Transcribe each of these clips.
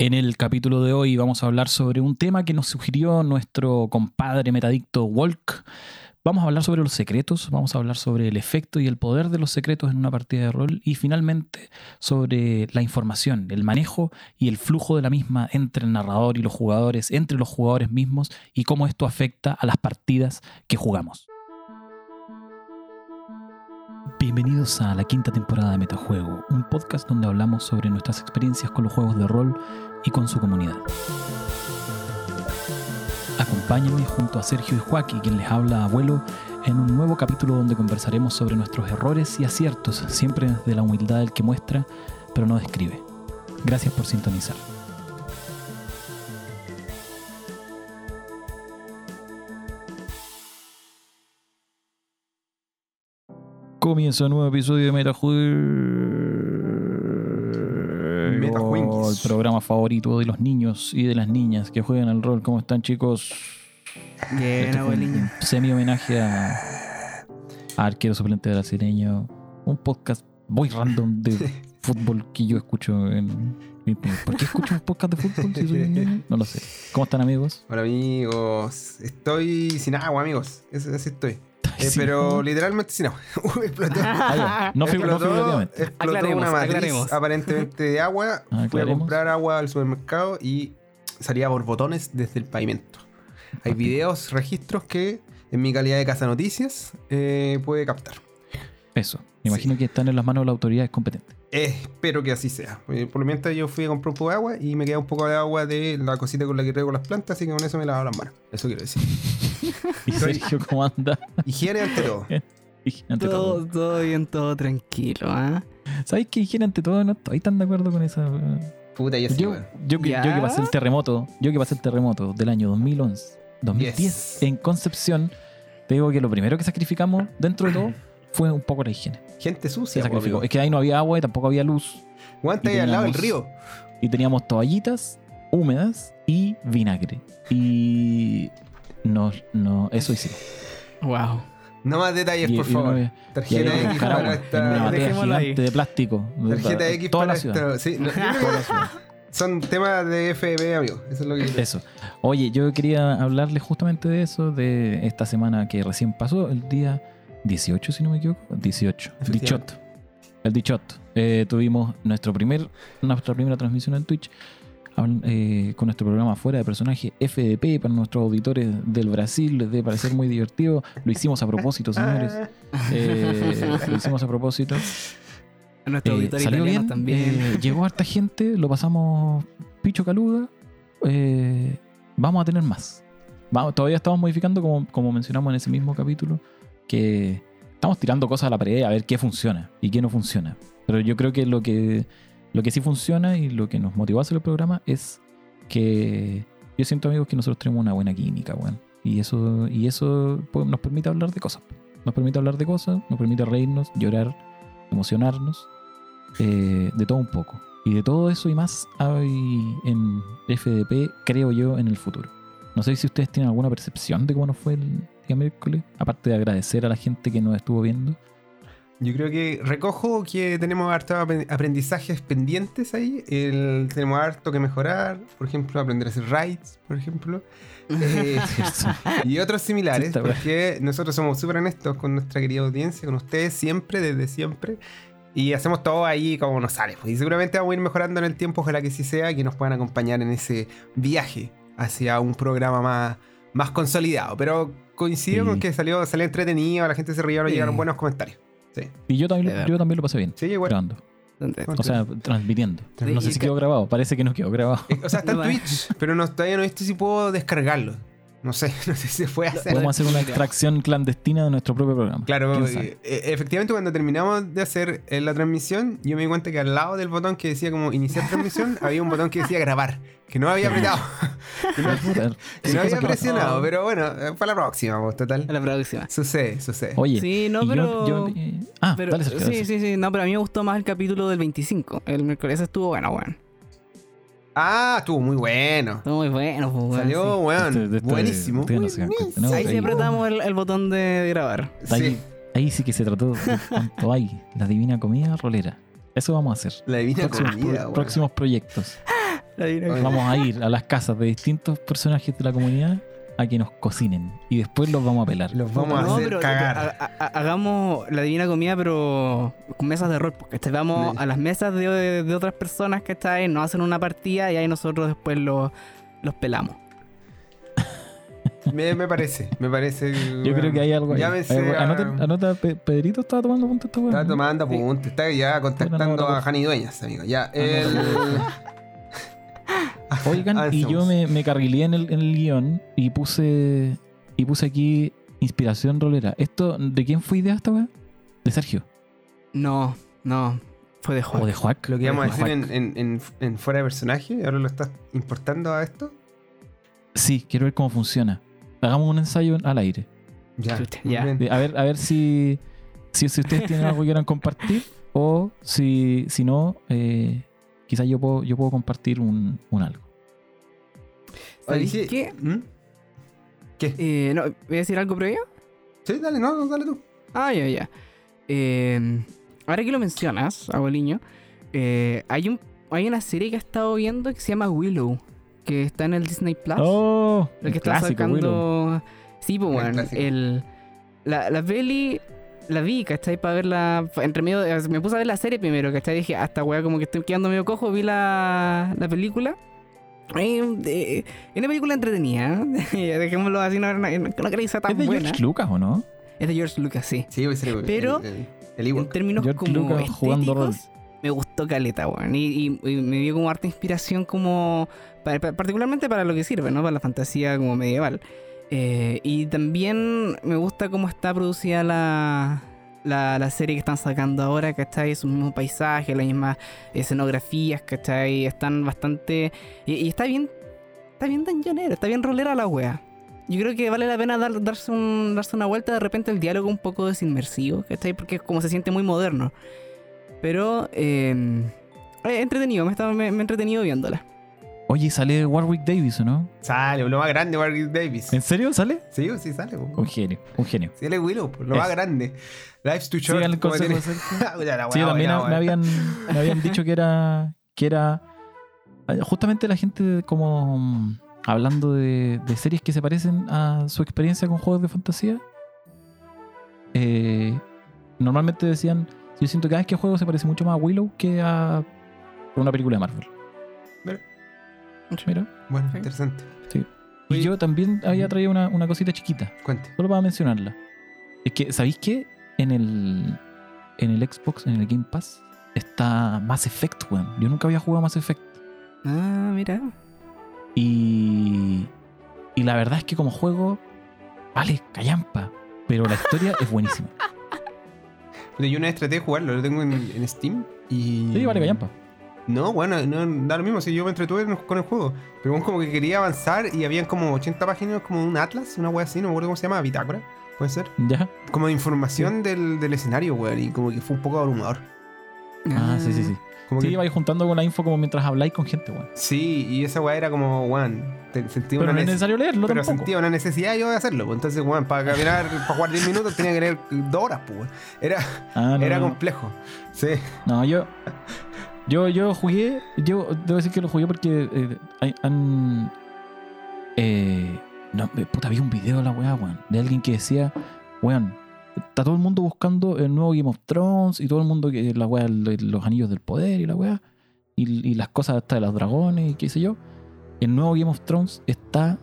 En el capítulo de hoy vamos a hablar sobre un tema que nos sugirió nuestro compadre metadicto Walk. Vamos a hablar sobre los secretos, vamos a hablar sobre el efecto y el poder de los secretos en una partida de rol y finalmente sobre la información, el manejo y el flujo de la misma entre el narrador y los jugadores, entre los jugadores mismos y cómo esto afecta a las partidas que jugamos. Bienvenidos a la quinta temporada de Metajuego, un podcast donde hablamos sobre nuestras experiencias con los juegos de rol y con su comunidad. Acompáñenme junto a Sergio y Joaquín, quien les habla abuelo, en un nuevo capítulo donde conversaremos sobre nuestros errores y aciertos, siempre desde la humildad del que muestra, pero no describe. Gracias por sintonizar. Comienza un nuevo episodio de Metajuego, Metajuenguis. el programa favorito de los niños y de las niñas que juegan al rol. ¿Cómo están, chicos? Bien, Este abuelillo. un semi homenaje a, a arquero suplente brasileño. Un podcast muy random de fútbol que yo escucho en mi- ¿Por qué escucho un podcast de fútbol si soy niño? No lo sé. ¿Cómo están, amigos? Hola amigos, estoy sin agua amigos, Eso- así estoy. Eh, pero literalmente agua. Uy, explotó. Ah. No, fig- no explotó, figurativamente. explotó Aclaremos, una matriz aclaremos. aparentemente de agua. Fui a comprar agua al supermercado y salía por botones desde el pavimento. Hay videos, registros que en mi calidad de casa noticias eh, puede captar. Eso. Me imagino que están en las manos de las autoridades competentes. espero que así sea. Eh, Por lo mientras yo fui a comprar un poco de agua y me queda un poco de agua de la cosita con la que riego las plantas, así que con eso me lavo las manos. Eso quiero decir. ¿Y Sergio cómo anda? Higiene ante todo. Higiene ante todo. Todo, todo bien, todo tranquilo, ¿ah? ¿Sabes que higiene ante todo? No estoy tan de acuerdo con esa. Puta, yo sí, Yo, que, ¿Ya? yo que pasé el terremoto, yo que pasé el terremoto del año 2011, 2010 Yes. en Concepción, te digo que lo primero que sacrificamos dentro de todo fue un poco la higiene. Gente Se sucia, sacrificó. amigo. Es que ahí no había agua y tampoco había luz. Guanta y ahí al lado del teníamos- río. Y teníamos toallitas húmedas y vinagre. Y no, no, eso hicimos. Wow. No más detalles, Y- por y favor. había- Tarjeta X buscar para en una esta. gigante de plástico. Tarjeta X toda para la ciudad. esta. Sí, no, son temas de FB, amigo. Eso es lo que yo. Eso. Oye, yo quería hablarles justamente de eso, de esta semana que recién pasó, el día 18, si no me equivoco. 18. Efectivamente. Dichot. El Dichot. Eh, tuvimos nuestro primer, nuestra primera transmisión en Twitch eh, con nuestro programa Fuera de Personaje FDP para nuestros auditores del Brasil. Les debe parecer muy divertido. Lo hicimos a propósito, señores. Eh, lo hicimos a propósito. A nuestro Eh, auditorio salió bien, también. eh, llegó harta gente, lo pasamos picho caluda. eh, vamos a tener más. Vamos, todavía estamos modificando, como, como mencionamos en ese mismo capítulo, que estamos tirando cosas a la pared a ver qué funciona y qué no funciona. Pero yo creo que lo que, lo que sí funciona y lo que nos motivó a hacer el programa es que yo siento, amigos, que nosotros tenemos una buena química, weón. Y eso, y eso pues, nos permite hablar de cosas. Nos permite hablar de cosas, nos permite reírnos, llorar, emocionarnos eh, de todo un poco. Y de todo eso y más hay en FDP, creo yo, en el futuro. No sé si ustedes tienen alguna percepción de cómo nos fue el día miércoles, aparte de agradecer a la gente que nos estuvo viendo. Yo creo que recojo que tenemos hartos aprendizajes pendientes ahí. El- tenemos harto que mejorar. Por ejemplo, aprender a hacer raids, por ejemplo. Eh, y otros similares, Sí, está bueno. porque nosotros somos súper honestos con nuestra querida audiencia, con ustedes siempre, desde siempre. Y hacemos todo ahí como nos sale. pues. Y seguramente vamos a ir mejorando en el tiempo, ojalá que sí sea, que nos puedan acompañar en ese viaje hacia un programa más, más consolidado. Pero coincido Sí. con que salió, salió entretenido, la gente se rió, Sí. llegaron buenos comentarios. Sí. Y yo también, lo- yo también lo pasé bien, Sí, igual. grabando. ¿Dónde? O sea, transmitiendo. Sí, no sé si quedó grabado, parece que no quedó grabado. Eh, O sea, está en Twitch, pero no, todavía no he visto si puedo descargarlo. No sé, no sé si se puede hacer. Podemos hacer una extracción clandestina de nuestro propio programa. Claro, ¿Quién eh, eh, efectivamente cuando terminamos de hacer eh, la transmisión, yo me di cuenta que al lado del botón que decía como iniciar transmisión, había un botón que decía grabar, que no había apretado, que no, que había presionado, pero bueno, eh, para la próxima, pues, A total. la próxima. Sucede, sucede. Oye, Sí, no, yo- pero- yo- eh, ah, Pero, dale, Sergio, sí, dale, sí, sí. No, pero a mí me gustó más el capítulo del 25. El miércoles estuvo bueno, weón. Ah, estuvo muy bueno. Estuvo muy bueno, pues, weón. Salió, sí. weón, Este- este- buenísimo. ustedes no se dan cuenta, ¿no? Ahí Ahí- sí apretamos el, el botón de grabar. Ahí, Sí, ahí sí que se trató de cuánto hay. La divina comida rolera. Eso vamos a hacer. la divina Próximos, comida, pro- próximos proyectos. La divina Oye. Vamos a ir a las casas de distintos personajes de la comunidad a que nos cocinen y después los vamos a pelar. Los vamos a hacer pero cagar. ha- ha- hagamos la divina comida, pero con mesas de rol. Porque vamos Sí. a las mesas de, de- de otras personas que están ahí, nos hacen una partida y ahí nosotros después los, los pelamos. Me, me parece, me parece. Yo creo que hay algo ahí. Llámese Anota, anota, Pe- Pedrito estaba tomando punto esta weá. Está ¿no? tomando apuntes, está ya contactando no, no, a Jani Dueñas, amigo. Ya, el. Oigan, y yo me, me en el, en el guion y puse y puse aquí inspiración rolera. ¿Esto de quién fue idea esta weá? ¿De Sergio? No, no. Fue de ¿O juego. de Juac? Lo que íbamos a De decir en, en, en, en fuera de personaje, y ahora lo estás importando a esto. Sí, quiero ver cómo funciona. Hagamos un ensayo al aire. Ya, ya. A ver, a ver si, si, si ustedes tienen algo que quieran compartir o si, si no, eh, quizás yo puedo, yo puedo compartir un, un algo. Oye, ¿Sabéis sí. qué? ¿Mm? ¿Qué? Eh, no, ¿Voy a decir algo previo? Sí, dale, no, no, dale tú. Ah, ya, ya. Eh, ahora que lo mencionas, abueliño, eh, hay, un, hay una serie que he estado viendo que se llama Willow, que está en el Disney Plus. ¡Oh! el un que está clásico, Willow. sacando. Sí, pues El bueno, el, la, la peli la vi, ¿cachai? Para verla. Entre medio. de- me puse a ver la serie primero, ¿cachai? Dije, hasta weá, como que estoy quedando medio cojo, vi la, la película. Eh, eh, es una película entretenida, ¿eh? dejémoslo así, no, no, no creo que sea tan ¿Es de buena. George Lucas o no? Es de George Lucas, sí. Sí, voy a ser Pero- el, el, el En términos George como Lucas jugando rol. estéticos, me gustó caleta, weón. Y, y- y me dio como harta inspiración como... pa- pa- particularmente para lo que sirve, ¿no? Para la fantasía como medieval. Eh, y también me gusta cómo está producida la, la, serie que están sacando ahora, ¿cachai? Es un mismo paisaje, las mismas escenografías, ¿cachai? Están bastante... Y, está bien... Está bien está bien rolera la wea. Yo creo que vale la pena dar- darse, un, darse una vuelta. De repente el diálogo un poco desinmersivo, ¿cachai? Porque como se siente muy moderno. Pero, eh, eh, entretenido, me he entretenido viéndola. Oye, sale Warwick Davis o no? Sale, lo más grande, Warwick Davis. ¿En serio sale? Sí, sí, sale. po. Un genio, un genio. Sí, él es Willow, lo Es. más grande. Life's too short. Sigan el como consejo de Sí, también me habían, me habían dicho que era, que era eh, justamente la gente como mm, hablando de, de series que se parecen a su experiencia con juegos de fantasía. eh, normalmente decían, yo siento que cada vez que juego se parece mucho más a Willow que a una película de Marvel. Mira. Mira. Bueno, Sí. interesante. Y Oye. yo también había traído una, una cosita chiquita. Cuente. Solo para mencionarla. Es que, ¿sabéis qué? En el, en el Xbox, en el Game Pass, está Mass Effect, weón. Yo nunca había jugado Mass Effect. Ah, mira. Y, y la verdad es que como juego, vale, callampa. Pero la historia es buenísima. Pero yo una vez traté de jugarlo, lo tengo en, en Steam. Y... Sí, vale, callampa. No, bueno, no, da lo mismo, si yo me entretuve en- con el juego. Pero bueno, como que quería avanzar y habían como 80 páginas, como un atlas, una wea así, no me acuerdo cómo se llama, bitácora, puede ser. ¿Ya? Como de información del, del escenario, weón, y como que fue un poco abrumador. Ah, sí, sí, sí. Como Sí, que- vais juntando con la info como mientras habláis con gente, weón. sí, y esa weá era como, weón, te- sentía Pero una no es nece- necesario leerlo pero tampoco. sentía una necesidad yo de hacerlo. pues. Entonces, weón, para caminar, para jugar 10 minutos tenía que leer dos horas, pues. weón. Era, Ah, no, era no, no. complejo. Sí. No, yo. Yo, yo jugué. Yo debo decir que lo jugué porque eh, hay- han. Eh, no, eh, puta, vi un video de la weá, weón. De alguien que decía, weón, está todo el mundo buscando el nuevo Game of Thrones y todo el mundo que la weá, lo- los anillos del poder y la weá. Y, y las cosas hasta de los dragones y qué sé yo. El nuevo Game of Thrones está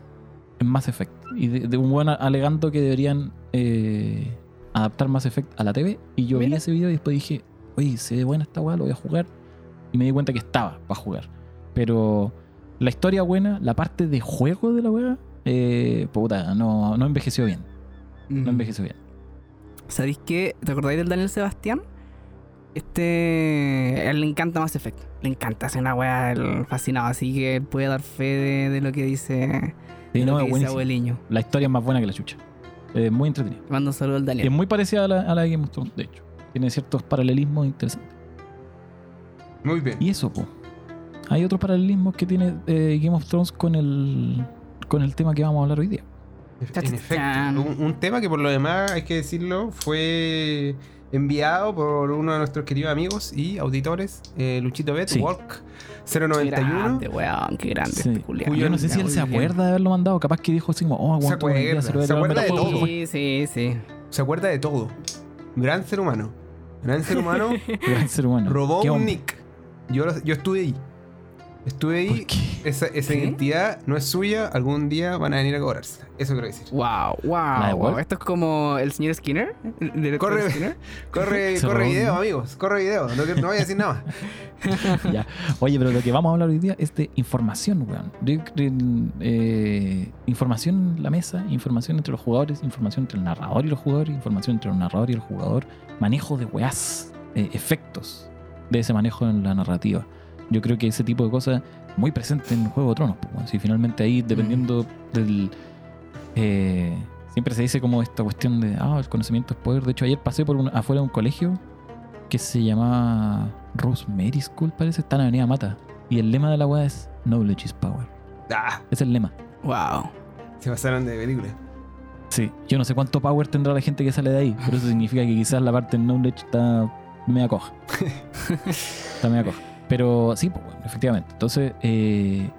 en Mass Effect. Y de, de un weón alegando que deberían eh, adaptar Mass Effect a la TV. Y yo vi ese video y después dije, oye, se ve buena esta weá, lo voy a jugar. Y me di cuenta que estaba para jugar. Pero la historia buena, la parte de juego de la weá, eh, puta, no, no envejeció bien. No envejeció bien. ¿Sabéis qué? ¿Te acordáis del Daniel Sebastián? Este. Él le encanta Mass Effect. Le encanta, es una weá él fascinado. Así que él puede dar fe de, de lo que dice. Sí, de no, lo que es dice buenísimo. abueliño. La historia es más buena que la chucha. Es muy entretenida. Mando un saludo al Es Daniel. muy parecida a la, a la de Game of Thrones, de hecho. Tiene ciertos paralelismos interesantes. Muy bien. Y eso, po. Hay otros paralelismos que tiene eh, Game of Thrones con el, con el tema que vamos a hablar hoy día. En efecto, un, un tema que por lo demás, hay que decirlo, fue enviado por uno de nuestros queridos amigos y auditores, eh, Luchito Bet, Sí. Walk Qué 091. grande, weón, qué grande Sí. este. Yo no sé si él se acuerda de haberlo mandado. Capaz que dijo así como, oh, Se aguanto una idea, acuerda, se acuerda de todo. Sí, sí, sí. Se acuerda de todo. Gran ser humano. Gran ser humano. Gran ser humano. robó ¿Qué un nick. Yo, lo- yo estuve ahí. Estuve ahí. ¿Por qué? Esa, esa identidad no es suya. Algún día van a venir a cobrarse. Eso quiero decir. Wow, ¿La de wow, wow. Esto es como el señor Skinner. el Corre. Skinner. Corre, corre video, amigos. Corre video. No, no voy a decir nada. Ya. Oye, pero lo que vamos a hablar hoy día es de información, weón. De- de- eh, información en la mesa, información entre los jugadores, información entre el narrador y los jugadores, información entre el narrador y el jugador, manejo de weás, eh, efectos de ese manejo en la narrativa. Yo creo que ese tipo de cosas muy presente en Juego de Tronos. pues. Si finalmente ahí, dependiendo del. eh, siempre se dice como esta cuestión de, ah, el conocimiento es poder. De hecho, ayer pasé por un- afuera de un colegio que se llama Rosemary School, parece, está en Avenida Mata. Y el lema de la weá es Knowledge is Power. Ah, Es el lema. Wow. se pasaron de película. Sí. Yo no sé cuánto power tendrá la gente que sale de ahí, pero eso significa que quizás la parte de Knowledge está media coja. está media coja. Pero sí, pues bueno, efectivamente. Entonces, eh,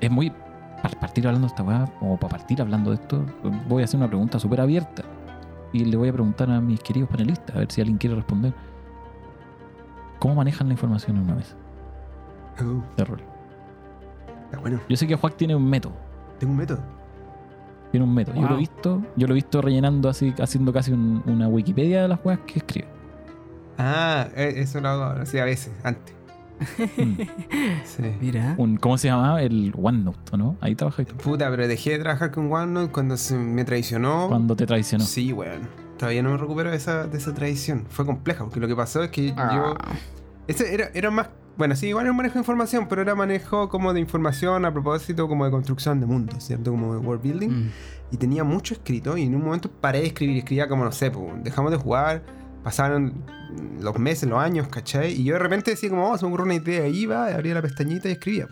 es muy. Para partir hablando de esta weá, o para partir hablando de esto, voy a hacer una pregunta súper abierta. Y le voy a preguntar a mis queridos panelistas, a ver si alguien quiere responder. ¿Cómo manejan la información en una mesa Uh, de rol? está bueno. Yo sé que Juan tiene un método. Tengo un método. Tiene un método. Yo lo he visto, yo lo he visto rellenando así, haciendo casi un- una Wikipedia de las weas que escribe. Ah, eh, eso lo hago así a veces, antes. Mm. Sí. Mira. Un, ¿Cómo se llamaba? El OneNote, ¿o ¿no? Ahí trabajáis. Puta, pero dejé de trabajar con OneNote cuando se me traicionó. Cuando te traicionó. Sí, weón. Todavía no me recupero de esa, de esa tradición. Fue compleja, porque lo que pasó es que yo. Ah. Ese era, era más. Bueno, sí, igual era un manejo de información, pero era manejo como de información a propósito como de construcción de mundos, ¿cierto? Como de world building. Mm. Y tenía mucho escrito y en un momento paré de escribir. Escribía como, no sé, pues, dejamos de jugar, pasaron los meses, los años, ¿cachai? Y yo de repente decía como, oh, se me ocurre una idea, iba, abría la pestañita y escribía.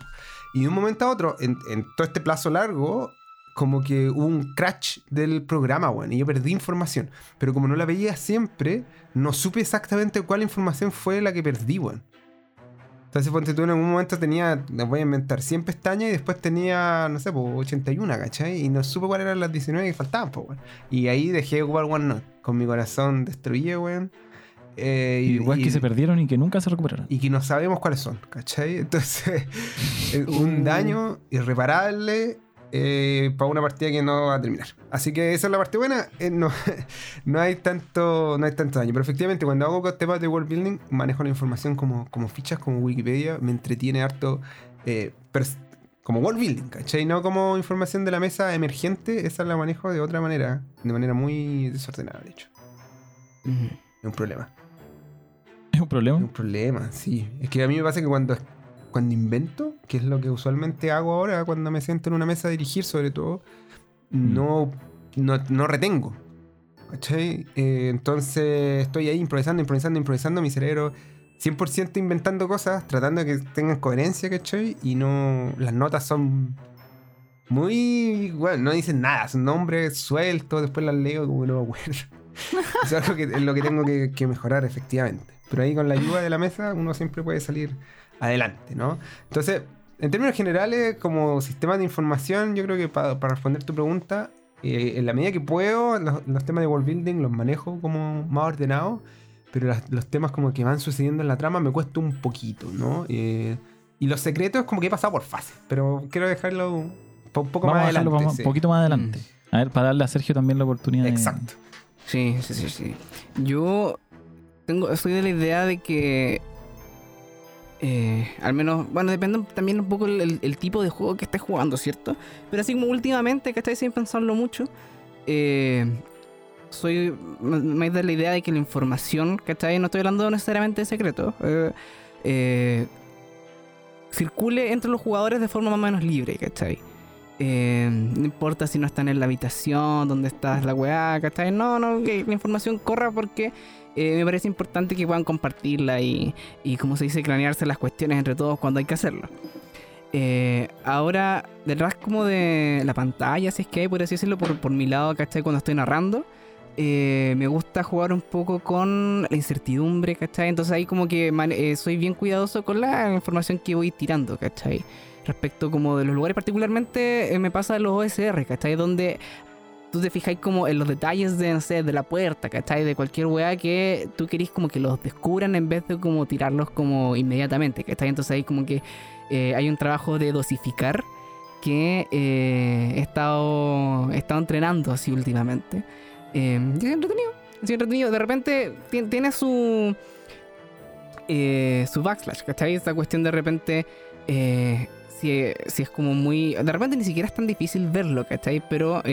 Y de un momento a otro, en, todo este plazo largo, como que hubo un crash del programa, weón, y yo perdí información. Pero como no la veía siempre, no supe exactamente cuál información fue la que perdí, weón. Entonces, ponte tú, en algún momento tenía, les voy a inventar, 100 pestañas y después tenía, no sé, pues 81, ¿cachai? Y no supe cuáles eran las 19 que faltaban, pues, weón. Y ahí dejé de ocupar OneNote, con mi corazón destruido, weón. Eh, Y weas que se perdieron y que nunca se recuperaron. y que no sabemos cuáles son, ¿cachai? Entonces, es un daño irreparable eh, para una partida que no va a terminar. Así que esa es la parte buena. eh, no, no, hay tanto, no hay tanto daño. Pero efectivamente, cuando hago temas de world building, manejo la información como, como fichas, como Wikipedia. Me entretiene harto. eh, como world building, ¿cachai? No como información de la mesa emergente. Esa la manejo de otra manera. De manera muy desordenada, de hecho. Mm. Es un problema. ¿Es un Es problema? un problema, sí. Es que a mí me pasa que cuando, cuando invento, que es lo que usualmente hago ahora, cuando me siento en una mesa a dirigir, sobre todo, Mm. no, no, no retengo. Eh, entonces estoy ahí improvisando, improvisando, improvisando, mi cerebro 100% inventando cosas, tratando de que tengan coherencia, ¿cachai? Y no. Las notas son muy. Bueno, no dicen nada, son nombres sueltos, después las leo como no me acuerdo. Eso es algo que, es lo que tengo que, que mejorar, efectivamente. Pero ahí con la ayuda de la mesa uno siempre puede salir adelante, ¿no? Entonces, en términos generales, como sistema de información, yo creo que pa- para responder tu pregunta, eh, en la medida que puedo, los, los temas de world building los manejo como más ordenados, pero las- los temas como que van sucediendo en la trama me cuesta un poquito, ¿no? Eh, y los secretos como que he pasado por fases, pero quiero dejarlo un po- un poco Vamos más a dejarlo adelante. vamos- sí. un poquito más adelante. A ver, para darle a Sergio también la oportunidad de- Exacto. Sí, sí, sí, sí. Yo tengo, soy de la idea de que eh, al menos, bueno, depende también un poco el, tipo de juego que estés jugando, ¿cierto? Pero así como últimamente, estáis sin pensarlo mucho, eh, soy m- más de la idea de que la información, ¿cachai? No estoy hablando necesariamente de secretos, eh, circule entre los jugadores de forma más o menos libre, ¿cachai? No importa si no están en la habitación, donde estás la weá, ¿cachai? No, no, que la información corra porque eh, me parece importante que puedan compartirla y, y, como se dice, cranearse las cuestiones entre todos cuando hay que hacerlo. Eh, ahora, detrás como de la pantalla, si es que hay, por así decirlo, por, por mi lado, ¿cachai? Cuando estoy narrando, eh, me gusta jugar un poco con la incertidumbre, ¿cachai? Entonces ahí como que soy bien cuidadoso con la información que voy tirando, ¿cachai? Respecto como de los lugares, particularmente me pasa en los OSR, ¿cachai? Donde tú te fijáis como en los detalles de, de la puerta, ¿cachai? De cualquier weá que tú querís como que los descubran en vez de como tirarlos como inmediatamente, ¿cachai? Entonces ahí como que eh, hay un trabajo de dosificar que eh, he, estado, he estado entrenando así últimamente. Eh, y es entretenido, es entretenido. De repente ti- tiene su eh, su backslash, ¿cachai? Esta cuestión de repente si, si es como muy... De repente ni siquiera es tan difícil verlo, ¿cachai? Pero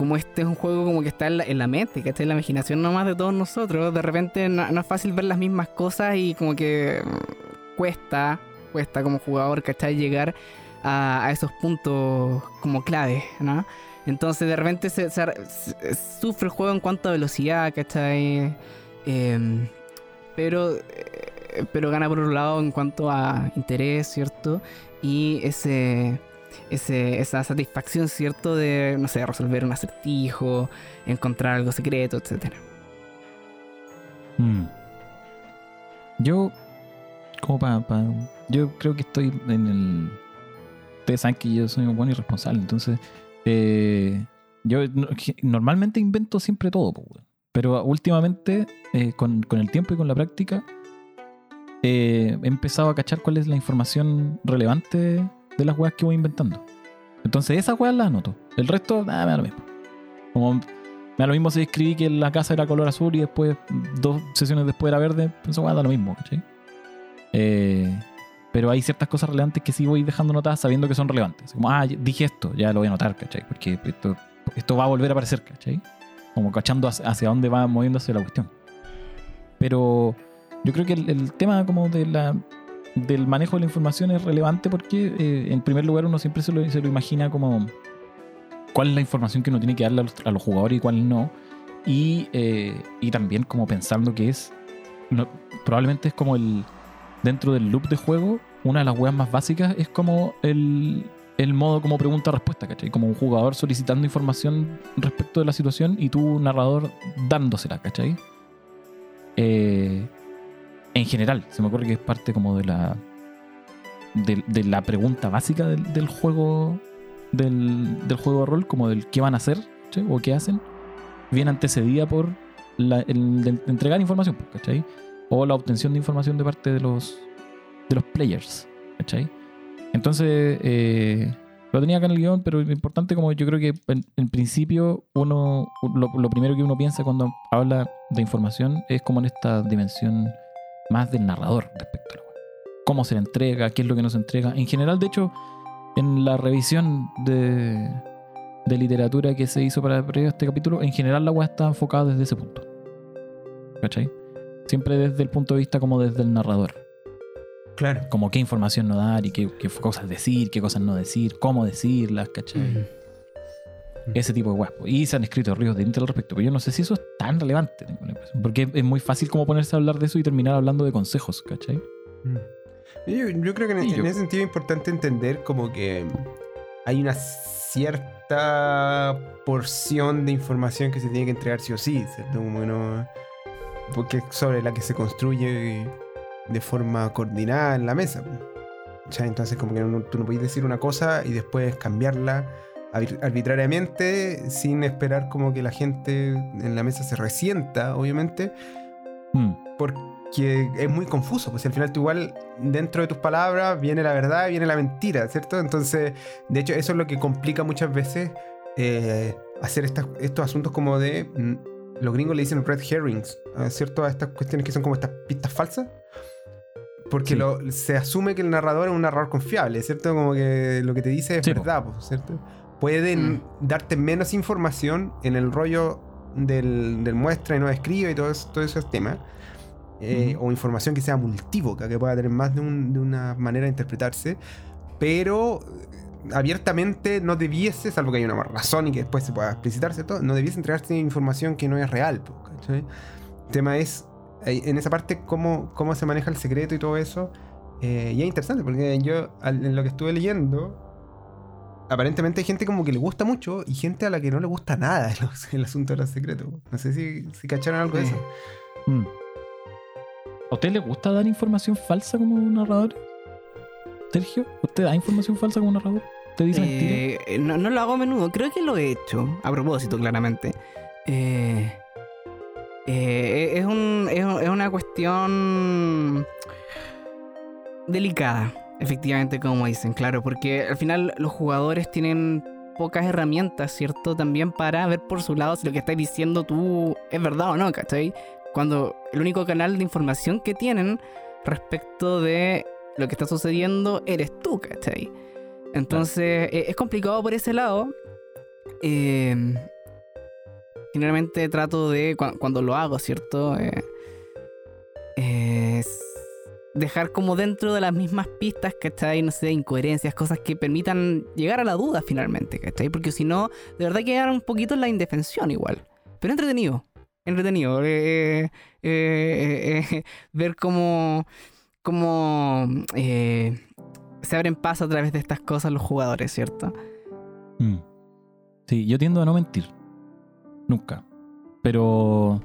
como este es un juego como que está en la, en la mente, ¿cachai? En la imaginación nomás de todos nosotros, de repente no, es fácil ver las mismas cosas y como que cuesta, cuesta como jugador, ¿cachai? Llegar a, esos puntos como claves, ¿no? Entonces de repente sufre el juego en cuanto a velocidad, ¿cachai? Em, pero, eh, pero gana por otro lado en cuanto a interés, ¿cierto? Y ese, ese, esa satisfacción, ¿cierto? De, no sé, resolver un acertijo, encontrar algo secreto, etc. Mm. Yo, como para. yo creo que estoy en el. Ustedes saben que yo soy un buen irresponsable, entonces. eh, yo normalmente invento siempre todo, pero últimamente, eh, con, con el tiempo y con la práctica, eh, he empezado a cachar cuál es la información relevante de las weas que voy inventando. Entonces, esas weas las anoto. El resto, nada, me da lo mismo. Como me da lo mismo si escribí que la casa era color azul y después, dos sesiones después era verde, pues eso da lo mismo, ¿cachai? Eh, pero hay ciertas cosas relevantes que sí voy dejando notadas sabiendo que son relevantes. Como, ah, dije esto, ya lo voy a anotar, ¿cachai? Porque esto, va a volver a aparecer, ¿cachai? Como cachando hacia, dónde va moviéndose la cuestión. Pero yo creo que el tema como de la, del manejo de la información es relevante porque, eh, en primer lugar, uno siempre se lo, se lo imagina como cuál es la información que uno tiene que darle a los, jugadores y cuál no. Y, eh, y también como pensando que es, no- probablemente es como el, dentro del loop de juego, una de las weas más básicas es como el, el modo como pregunta-respuesta, ¿cachai? Como un jugador solicitando información respecto de la situación y tú, narrador, dándosela, ¿cachai? Eh, en general, se me ocurre que es parte como de la de, la pregunta básica del, juego del, juego de rol, como del qué van a hacer o qué hacen, viene antecedida por la- el de entregar información, pues, ¿cachai? O la obtención de información de parte de los de los players, ¿cachai? Entonces, eh, lo tenía acá en el guion, pero lo importante como yo creo que en, en principio uno, lo primero que uno piensa cuando habla de información es como en esta dimensión más del narrador respecto a la cómo se le entrega, qué es lo que no se entrega. En general, de hecho, en la revisión de, de literatura que se hizo para, para este capítulo, en general la web está enfocada desde ese punto. ¿Cachai? Siempre desde el punto de vista como desde el narrador. Claro. Como qué información no dar y qué, qué cosas decir, qué cosas no decir, cómo decirlas, ¿cachai? Ese tipo de weas. po. Y se han escrito ríos de al respecto. Pero yo no sé si eso es tan relevante. Porque es muy fácil como ponerse a hablar de eso y terminar hablando de consejos, ¿cachai? Mm. Yo, yo creo que en, yo- en ese sentido es importante entender como que hay una cierta porción de información que se tiene que entregar sí o sí, ¿cierto? Como no- porque es sobre la que se construye de forma coordinada en la mesa. ¿cachai? Entonces como que no- tú no puedes decir una cosa y después cambiarla arbitrariamente sin esperar como que la gente en la mesa se resienta, obviamente, Mm, porque es muy confuso, pues al final tú igual dentro de tus palabras viene la verdad y viene la mentira, ¿cierto? Entonces, de hecho, eso es lo que complica muchas veces eh, hacer estas- estos asuntos como de... mm, los gringos le dicen red herrings, ¿ah? ¿cierto? A estas cuestiones que son como estas pistas falsas. Porque Sí. lo- se asume que el narrador es un narrador confiable, ¿cierto? Como que lo que te dice es Sí, po. verdad, pues, ¿cierto? Pueden Mm. darte menos información en el rollo del, del muestra y no escribe y todo eso- todos esos temas. eh. O información que sea multívoca, que pueda tener más de, un- de una manera de interpretarse. Pero eh, abiertamente no debiese, salvo que haya una razón y que después se pueda explicitar, ¿cierto? No debiese entregarte información que no es real. ¿cachai? El tema es, eh, en esa parte, cómo, cómo se maneja el secreto y todo eso. eh, y es interesante, porque yo, en lo que estuve leyendo, aparentemente hay gente como que le gusta mucho y gente a la que no le gusta nada el, el asunto de los secretos. No sé si, si cacharon algo de eso. Mm. ¿A usted le gusta dar información falsa como narrador? Sergio, ¿usted da información falsa como narrador? ¿Usted dice? Eh, no, no lo hago a menudo, creo que lo he hecho, a propósito, claramente. Eh, eh, es, un, es, un- es una cuestión delicada, efectivamente, como dicen, claro, porque al final los jugadores tienen pocas herramientas, ¿cierto? También para ver por su lado si lo que estás diciendo tú es verdad o no, ¿cachai? Cuando el único canal de información que tienen respecto de lo que está sucediendo eres tú, ¿cachai? Entonces eh, es complicado por ese lado. Eh, generalmente trato de, cua- cuando lo hago, ¿cierto? Eh, dejar como dentro de las mismas pistas, ¿cachai? No sé, incoherencias, cosas que permitan llegar a la duda finalmente, ¿cachai? Porque si no, de verdad quedar un poquito en la indefensión igual. Pero entretenido, entretenido. eh, eh, eh, ver cómo, cómo se abren paso a través de estas cosas los jugadores, ¿cierto? Mm. Sí, yo tiendo a no mentir. Nunca. Pero.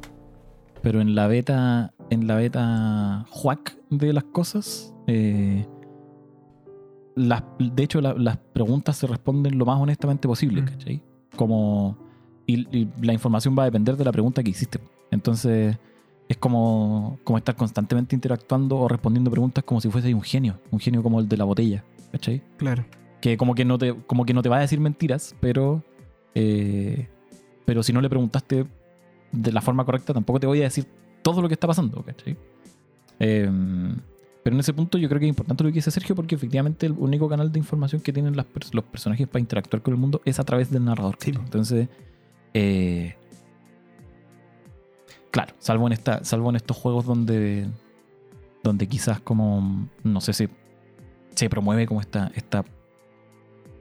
Pero en la beta. En la beta juac de las cosas. eh, las, de hecho, la- las preguntas se responden lo más honestamente posible, Mm. ¿cachai? Como. Y, y la información va a depender de la pregunta que hiciste. Entonces. Es como, como estar constantemente interactuando o respondiendo preguntas como si fuese un genio. Un genio como el de la botella. ¿Cachai? Claro. que como que no te, como que no te va a decir mentiras, pero, eh, pero si no le preguntaste de la forma correcta, tampoco te voy a decir todo lo que está pasando, ¿cachai? Eh, pero en ese punto yo creo que es importante lo que dice Sergio, porque efectivamente el único canal de información que tienen las los personajes para interactuar con el mundo es a través del narrador. Sí. Entonces, eh, claro, salvo en esta, salvo en estos juegos donde, donde quizás como, no sé si se promueve como esta, esta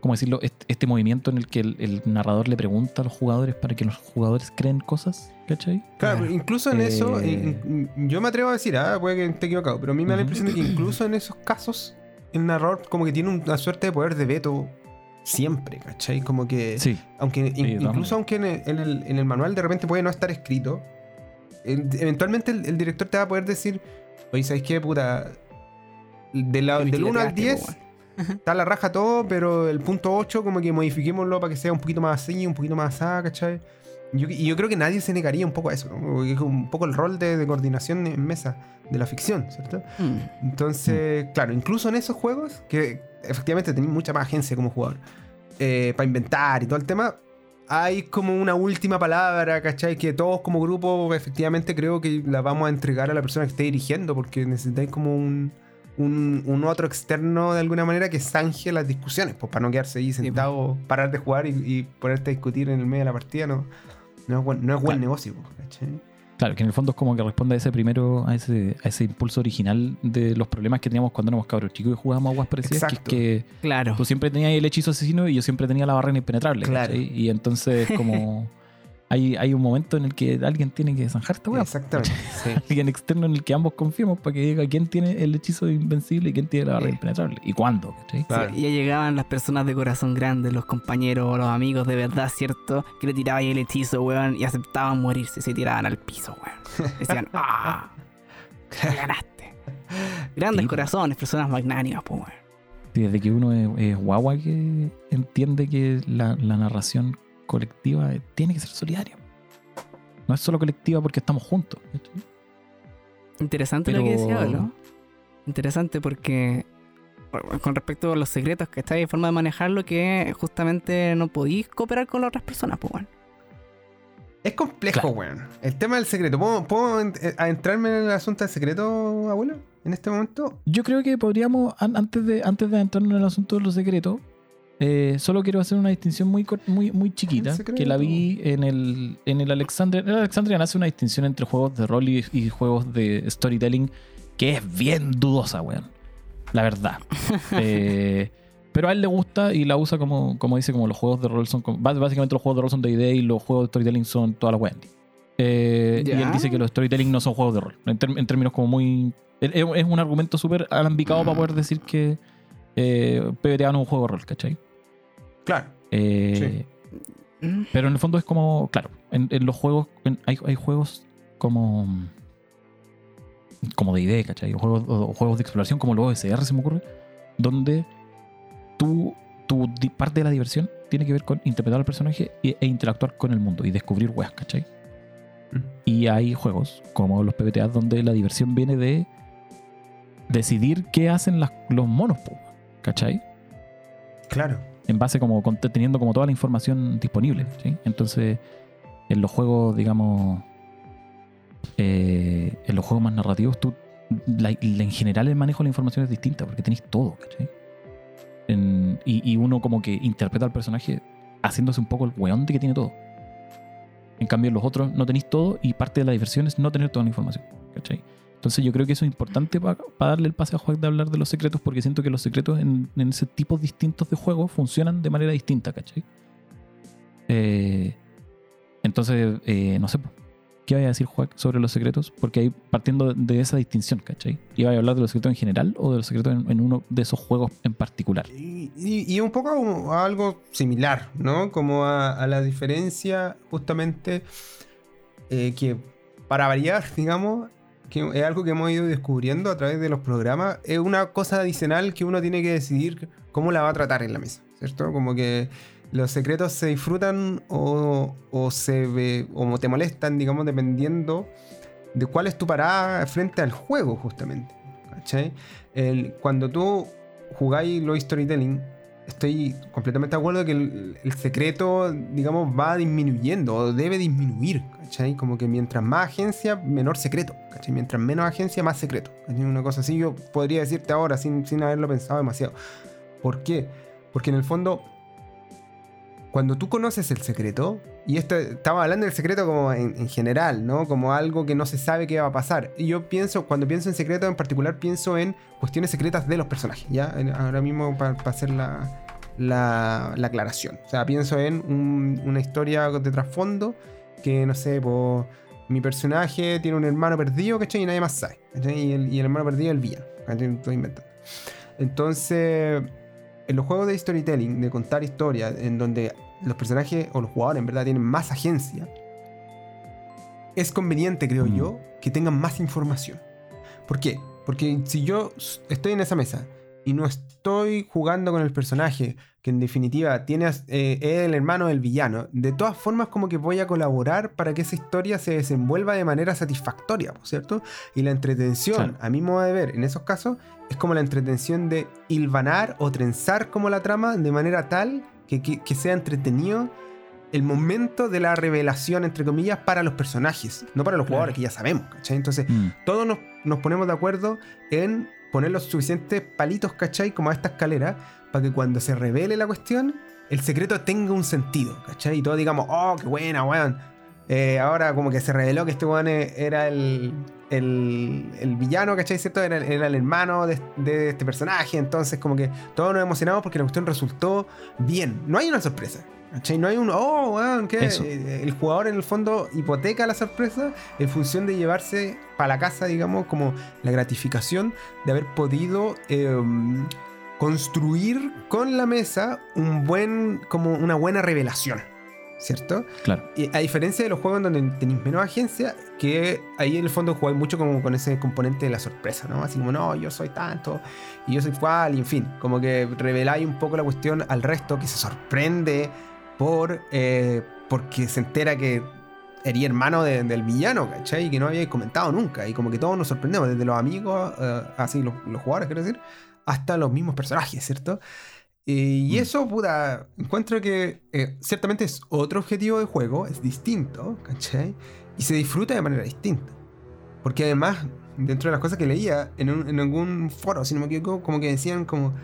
¿cómo decirlo? Este, este movimiento en el que el, el narrador le pregunta a los jugadores para que los jugadores creen cosas, ¿cachai? Claro, pero incluso en Eh, eso, in- yo me atrevo a decir, ah, puede que esté equivocado, pero a mí me da la Ujú. impresión de que incluso en esos casos, el narrador como que tiene una suerte de poder de veto siempre, ¿cachai? Como que, Sí, aunque in- incluso aunque en el, en el- en el manual de repente puede no estar escrito, el- eventualmente el, el director te va a poder decir, oye, ¿sabes qué, puta? De la- Te del 1 al fileteaste, 10 po, weón. Está la raja todo, pero el punto 8 como que modifiquémoslo para que sea un poquito más así, un poquito más así, ¿cachai? Yo- y yo creo que nadie se negaría un poco a eso, ¿no? Un poco el rol de, de coordinación en mesa de la ficción, ¿cierto? Mm. Entonces, claro, incluso en esos juegos, que efectivamente tenéis mucha más agencia como jugador, eh, para inventar y todo el tema, hay como una última palabra, ¿cachai? Que todos como grupo efectivamente creo que la vamos a entregar a la persona que esté dirigiendo, porque necesitáis como un, un, un otro externo de alguna manera que zanje las discusiones, pues para no quedarse ahí sentado, parar de jugar y, y ponerte a discutir en el medio de la partida, no, no es buen, no es buen Claro. negocio, pues, ¿cachai? claro, que en el fondo es como que responde a ese primero, a ese, a ese impulso original de los problemas que teníamos cuando éramos cabros chicos y jugábamos aguas parecidas, Exacto. que es que Claro. tú siempre tenías el hechizo asesino y yo siempre tenía la barrera impenetrable. Claro. ¿cachai? Y entonces como hay, hay un momento en el que alguien tiene que zanjar esta weá. Exactamente. sí. Alguien externo en el que ambos confiemos para que diga quién tiene el hechizo invencible y quién tiene la barrera Sí. impenetrable. ¿Y cuándo? Sí, ya llegaban las personas de corazón grande, los compañeros, los amigos de verdad, ¿cierto? Que le tiraban el hechizo, weón, y aceptaban morirse, se tiraban al piso, weón. Decían, ¡ah! ¡Ganaste! Grandes corazones, personas magnánimas, pues, weón. Desde que uno es, es guagua que entiende que la, la narración colectiva tiene que ser solidaria. No es solo colectiva porque estamos juntos. Interesante lo que decía, ¿no? Interesante porque por- con respecto a los secretos que está hay forma de manejarlo que justamente no podéis cooperar con las otras personas, pues, weón. Es complejo, Claro. weón. El tema del secreto. ¿Puedo, puedo en- eh, adentrarme en el asunto del secreto, abuelo? En este momento. Yo creo que podríamos, an- antes de, antes de entrar en el asunto de los secretos, eh, solo quiero hacer una distinción muy, muy, muy chiquita, que la vi en el, en el Alexandria. El hace una distinción entre juegos de rol y, y juegos de storytelling que es bien dudosa, weón. La verdad. Eh, pero a él le gusta y la usa como, como dice, como los juegos de rol son... como- básicamente los juegos de rol son de idea y los juegos de storytelling son todas las weas. Eh, y él dice que los storytelling no son juegos de rol. En, términos como muy... Es, es un argumento súper alambicado para poder decir que eh, PBTA no es un juego de rol, ¿cachai? Claro. Eh, Mm. Pero en el fondo es como, claro, en, en los juegos, en- hay, hay juegos como como de idea, ¿cachai? O juegos, o juegos de exploración como los OSR se me ocurre, donde tú, tu parte de la diversión tiene que ver con interpretar al personaje e, e interactuar con el mundo y descubrir weas, ¿cachai? Mm. Y hay juegos como los PBTA donde la diversión viene de decidir qué hacen las- los monos, ¿cachai? Claro. En base como teniendo como toda la información disponible. Entonces, en los juegos, digamos, eh, en los juegos más narrativos, tú, en general el manejo de la información es distinta porque tenéis todo, y, y uno como que interpreta al personaje haciéndose un poco el weón de que tiene todo. En cambio, en los otros no tenéis todo y parte de la diversión es no tener toda la información, ¿cachai? Entonces yo creo que eso es importante para darle el pase a Juan de hablar de los secretos, porque siento que los secretos en, en ese tipo distintos de juegos funcionan de manera distinta, ¿cachai? Eh, entonces, eh, no sé, ¿qué vaya a decir Juan sobre los secretos? Porque ahí partiendo de esa distinción, ¿cachai? ¿Iba a hablar de los secretos en general o de los secretos en, uno de esos juegos en particular? Y, y- un poco a algo similar, ¿no? Como a, a la diferencia justamente eh, que para variar, digamos, que es algo que hemos ido descubriendo a través de los programas, es una cosa adicional que uno tiene que decidir cómo la va a tratar en la mesa, ¿cierto? Como que los secretos se disfrutan o, o se ve, o te molestan, digamos, dependiendo de cuál es tu parada frente al juego, justamente. El- cuando tú jugáis lo storytelling, estoy completamente de acuerdo que el, secreto, digamos, va disminuyendo o debe disminuir, ¿cachai? Como que mientras más agencia, menor secreto, ¿cachai? Mientras menos agencia, más secreto. ¿cachai? Una cosa así yo podría decirte ahora sin, sin haberlo pensado demasiado. ¿Por qué? Porque en el fondo, cuando tú conoces el secreto, y esto estaba hablando del secreto como en, en general, ¿no? Como algo que no se sabe qué va a pasar. Y yo pienso, cuando pienso en secreto en particular, pienso en cuestiones secretas de los personajes, ¿ya? Ahora mismo para hacer la, la, la aclaración. O sea, pienso en un- una historia de trasfondo que, no sé, mi personaje tiene un hermano perdido, ¿cachai? Y nadie más sabe. Y el, y el hermano perdido es el villano. Estoy inventando. Entonces, en los juegos de storytelling, de contar historias, en donde los personajes o los jugadores en verdad tienen más agencia, es conveniente, creo Mm. yo, que tengan más información. ¿Por qué? Porque si yo estoy en esa mesa y no estoy jugando con el personaje, que en definitiva tiene, eh, es el hermano del villano, de todas formas como que voy a colaborar para que esa historia se desenvuelva de manera satisfactoria, ¿por ¿cierto? Y la entretención, a mi modo de ver, en esos casos, es como la entretención de hilvanar o trenzar como la trama de manera tal que, que- que sea entretenido el momento de la revelación, entre comillas, para los personajes, no para los Claro. jugadores que ya sabemos, ¿cachai? Entonces, Mm, todos nos, nos ponemos de acuerdo en poner los suficientes palitos, ¿cachai? Como a esta escalera, para que cuando se revele la cuestión, el secreto tenga un sentido, ¿cachai? Y todos digamos, oh, qué buena, weón. Eh, ahora como que se reveló que este weón e- era el, el, el villano, ¿cachai? ¿Cierto? Era, era el hermano de, de este personaje, entonces como que todos nos emocionamos porque la cuestión resultó bien. No hay una sorpresa. ¿Cachai? No hay un, oh, weón, ¿qué? El jugador en el fondo hipoteca la sorpresa en función de llevarse para la casa, digamos, como la gratificación de haber podido eh, construir con la mesa un buen, como una buena revelación, ¿cierto? claro. Y a diferencia de los juegos en donde tenéis menos agencia, que ahí en el fondo jugáis mucho como con ese componente de la sorpresa, ¿no? Así como, no, yo soy tanto, y yo soy cual, y en fin, como que reveláis un poco la cuestión al resto que se sorprende por eh, porque se entera que eres hermano de- del villano, ¿cachai? Y que no habíais comentado nunca, y como que todos nos sorprendemos, desde los amigos, eh, así los, los jugadores, quiero decir, hasta los mismos personajes, ¿cierto? Y, Mm. eso, puta, encuentro que eh, ciertamente es otro objetivo de juego, es distinto, ¿cachai? Y se disfruta de manera distinta. Porque además, dentro de las cosas que leía en, un- en algún foro, si no me equivoco, como que decían como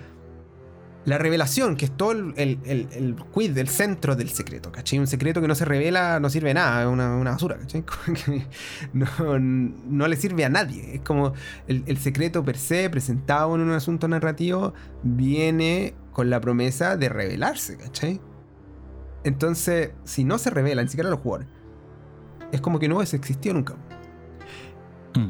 la revelación, que es todo el, el, el, el quid, el centro del secreto, ¿cachai? Un secreto que no se revela no sirve de nada, es una, una basura, ¿cachai? Como que no, no le sirve a nadie. Es como el, el secreto per se, presentado en un asunto narrativo, viene con la promesa de revelarse, ¿cachai? Entonces, si no se revela, ni siquiera los jugadores, es como que no hubiese existido nunca. Mm.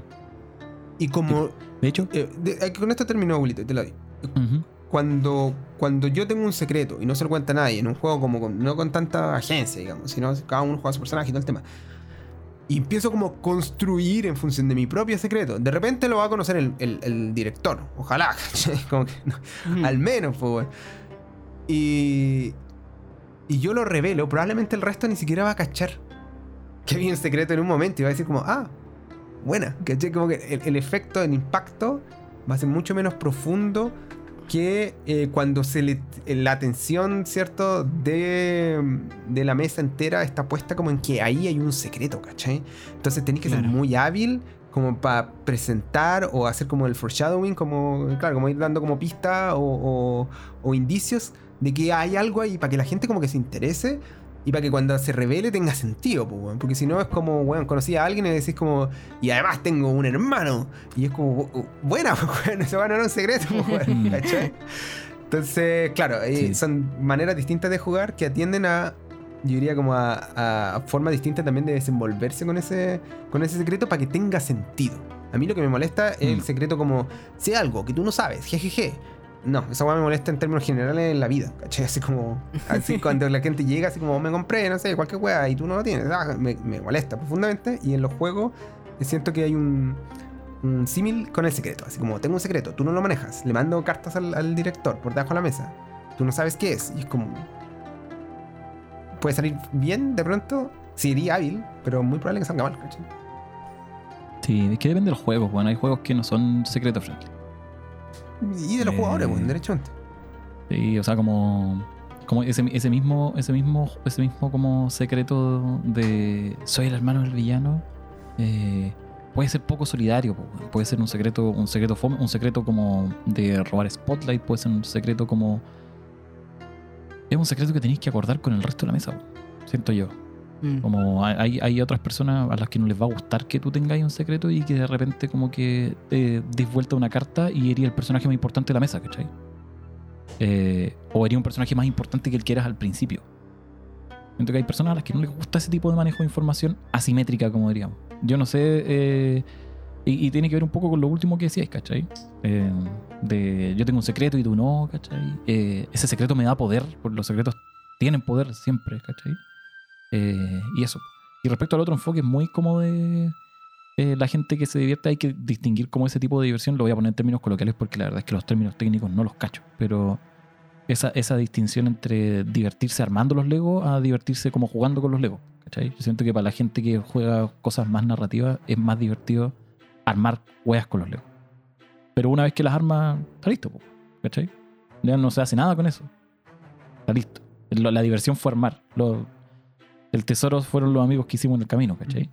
Y como... De hecho, eh, de- eh, con esto terminó, Abuelito, te lo doy. ujú, Cuando, cuando yo tengo un secreto y no se lo cuenta a nadie, en un juego como con- no con tanta agencia, digamos, sino cada uno juega a su personaje y todo el tema. Y empiezo como a construir en función de mi propio secreto. De repente lo va a conocer el, el- el director. Ojalá. Como que no- al menos, pues, weón. Y. Y yo lo revelo, probablemente el resto ni siquiera va a cachar que había un secreto en un momento y va a decir como, ah, buena. ¿Cachai? Como que el, el efecto, el impacto va a ser mucho menos profundo que eh, cuando se le, la atención, ¿cierto? De, de la mesa entera está puesta como en que ahí hay un secreto, ¿cachai? Entonces tenéis que ser muy hábil como para presentar o hacer como el foreshadowing, como, claro, como ir dando como pista o, o- o indicios de que hay algo ahí para que la gente como que se interese y para que cuando se revele tenga sentido, pues, weón. porque si no es como, bueno, conocí a alguien y decís como, y además tengo un hermano, y es como, "Bu- buena, pues, weón, eso no era un secreto, pues, weón. ¿cachai? Entonces, claro, eh, Sí. son maneras distintas de jugar que atienden a, yo diría como a, a formas distintas también de desenvolverse con ese, con ese secreto para que tenga sentido. A mí lo que me molesta es el Mm. secreto como, sé algo que tú no sabes, jejeje. No, esa weá me molesta en términos generales en la vida, ¿cachai? Así como, así cuando la gente llega, así como, "Oh, me compré, no sé, cualquier weá y tú no lo tienes, ah, me, me molesta profundamente. Y en los juegos eh, siento que hay un, un símil con el secreto, así como, tengo un secreto, tú no lo manejas, le mando cartas al, al director por debajo de la mesa, tú no sabes qué es, y es como, puede salir bien de pronto, sería hábil, pero muy probable que salga mal, ¿cachai? Sí, es que depende del juego. Bueno, hay juegos que no son secreto friendly. Y de los Eh, jugadores, pues, derechamente. Sí, o sea, como, como ese, ese mismo, ese mismo, ese mismo como secreto de soy el hermano del villano. eh, puede ser poco solidario, puede ser un secreto, un secreto fome, un secreto como de robar spotlight, puede ser un secreto como. Es un secreto que tenéis que acordar con el resto de la mesa, siento yo. Mm. Como hay, hay otras personas a las que no les va a gustar que tú tengáis un secreto y que de repente como que eh, des vuelta una carta y eres el personaje más importante de la mesa, ¿cachai? Eh, o eres un personaje más importante que el que eras al principio. Siento que hay personas a las que no les gusta ese tipo de manejo de información asimétrica, como diríamos. Yo no sé, eh, y, tiene que ver un poco con lo último que decíais, ¿cachai? Eh, de yo tengo un secreto y tú no, ¿cachai? Ese secreto me da poder, porque los secretos tienen poder siempre, ¿cachai? Eh, y eso. Y respecto al otro enfoque, es muy como de eh, la gente que se divierte. Hay que distinguir como ese tipo de diversión. Lo voy a poner en términos coloquiales porque la verdad es que los términos técnicos no los cacho. Pero esa, esa distinción entre divertirse armando los Legos a divertirse como jugando con los Legos. ¿cachai? Yo siento que para la gente que juega cosas más narrativas es más divertido armar weas con los Legos. Pero una vez que las armas, está listo. ¿cachai? Ya no se hace nada con eso. Está listo. La diversión fue armar. El tesoro fueron los amigos que hicimos en el camino, ¿cachai?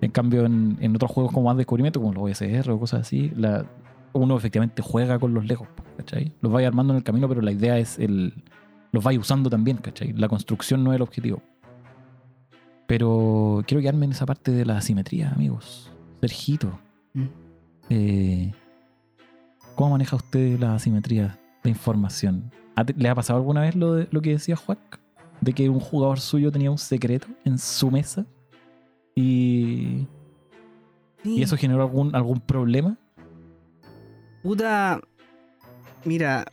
En cambio, en, en otros juegos como más descubrimiento, como los OSR o cosas así, la, uno efectivamente juega con los Legos, ¿cachai? Los vais armando en el camino, pero la idea es el. Los vais usando también, ¿cachai? La construcción no es el objetivo. Pero quiero quedarme en esa parte de la asimetría, amigos. Sergito, Mm. eh, ¿cómo maneja usted la asimetría de información? ¿Ha- ¿Le ha pasado alguna vez lo, de, lo que decía Juac? De que un jugador suyo tenía un secreto en su mesa y, Sí. y eso generó algún, algún problema. Puta. Mira.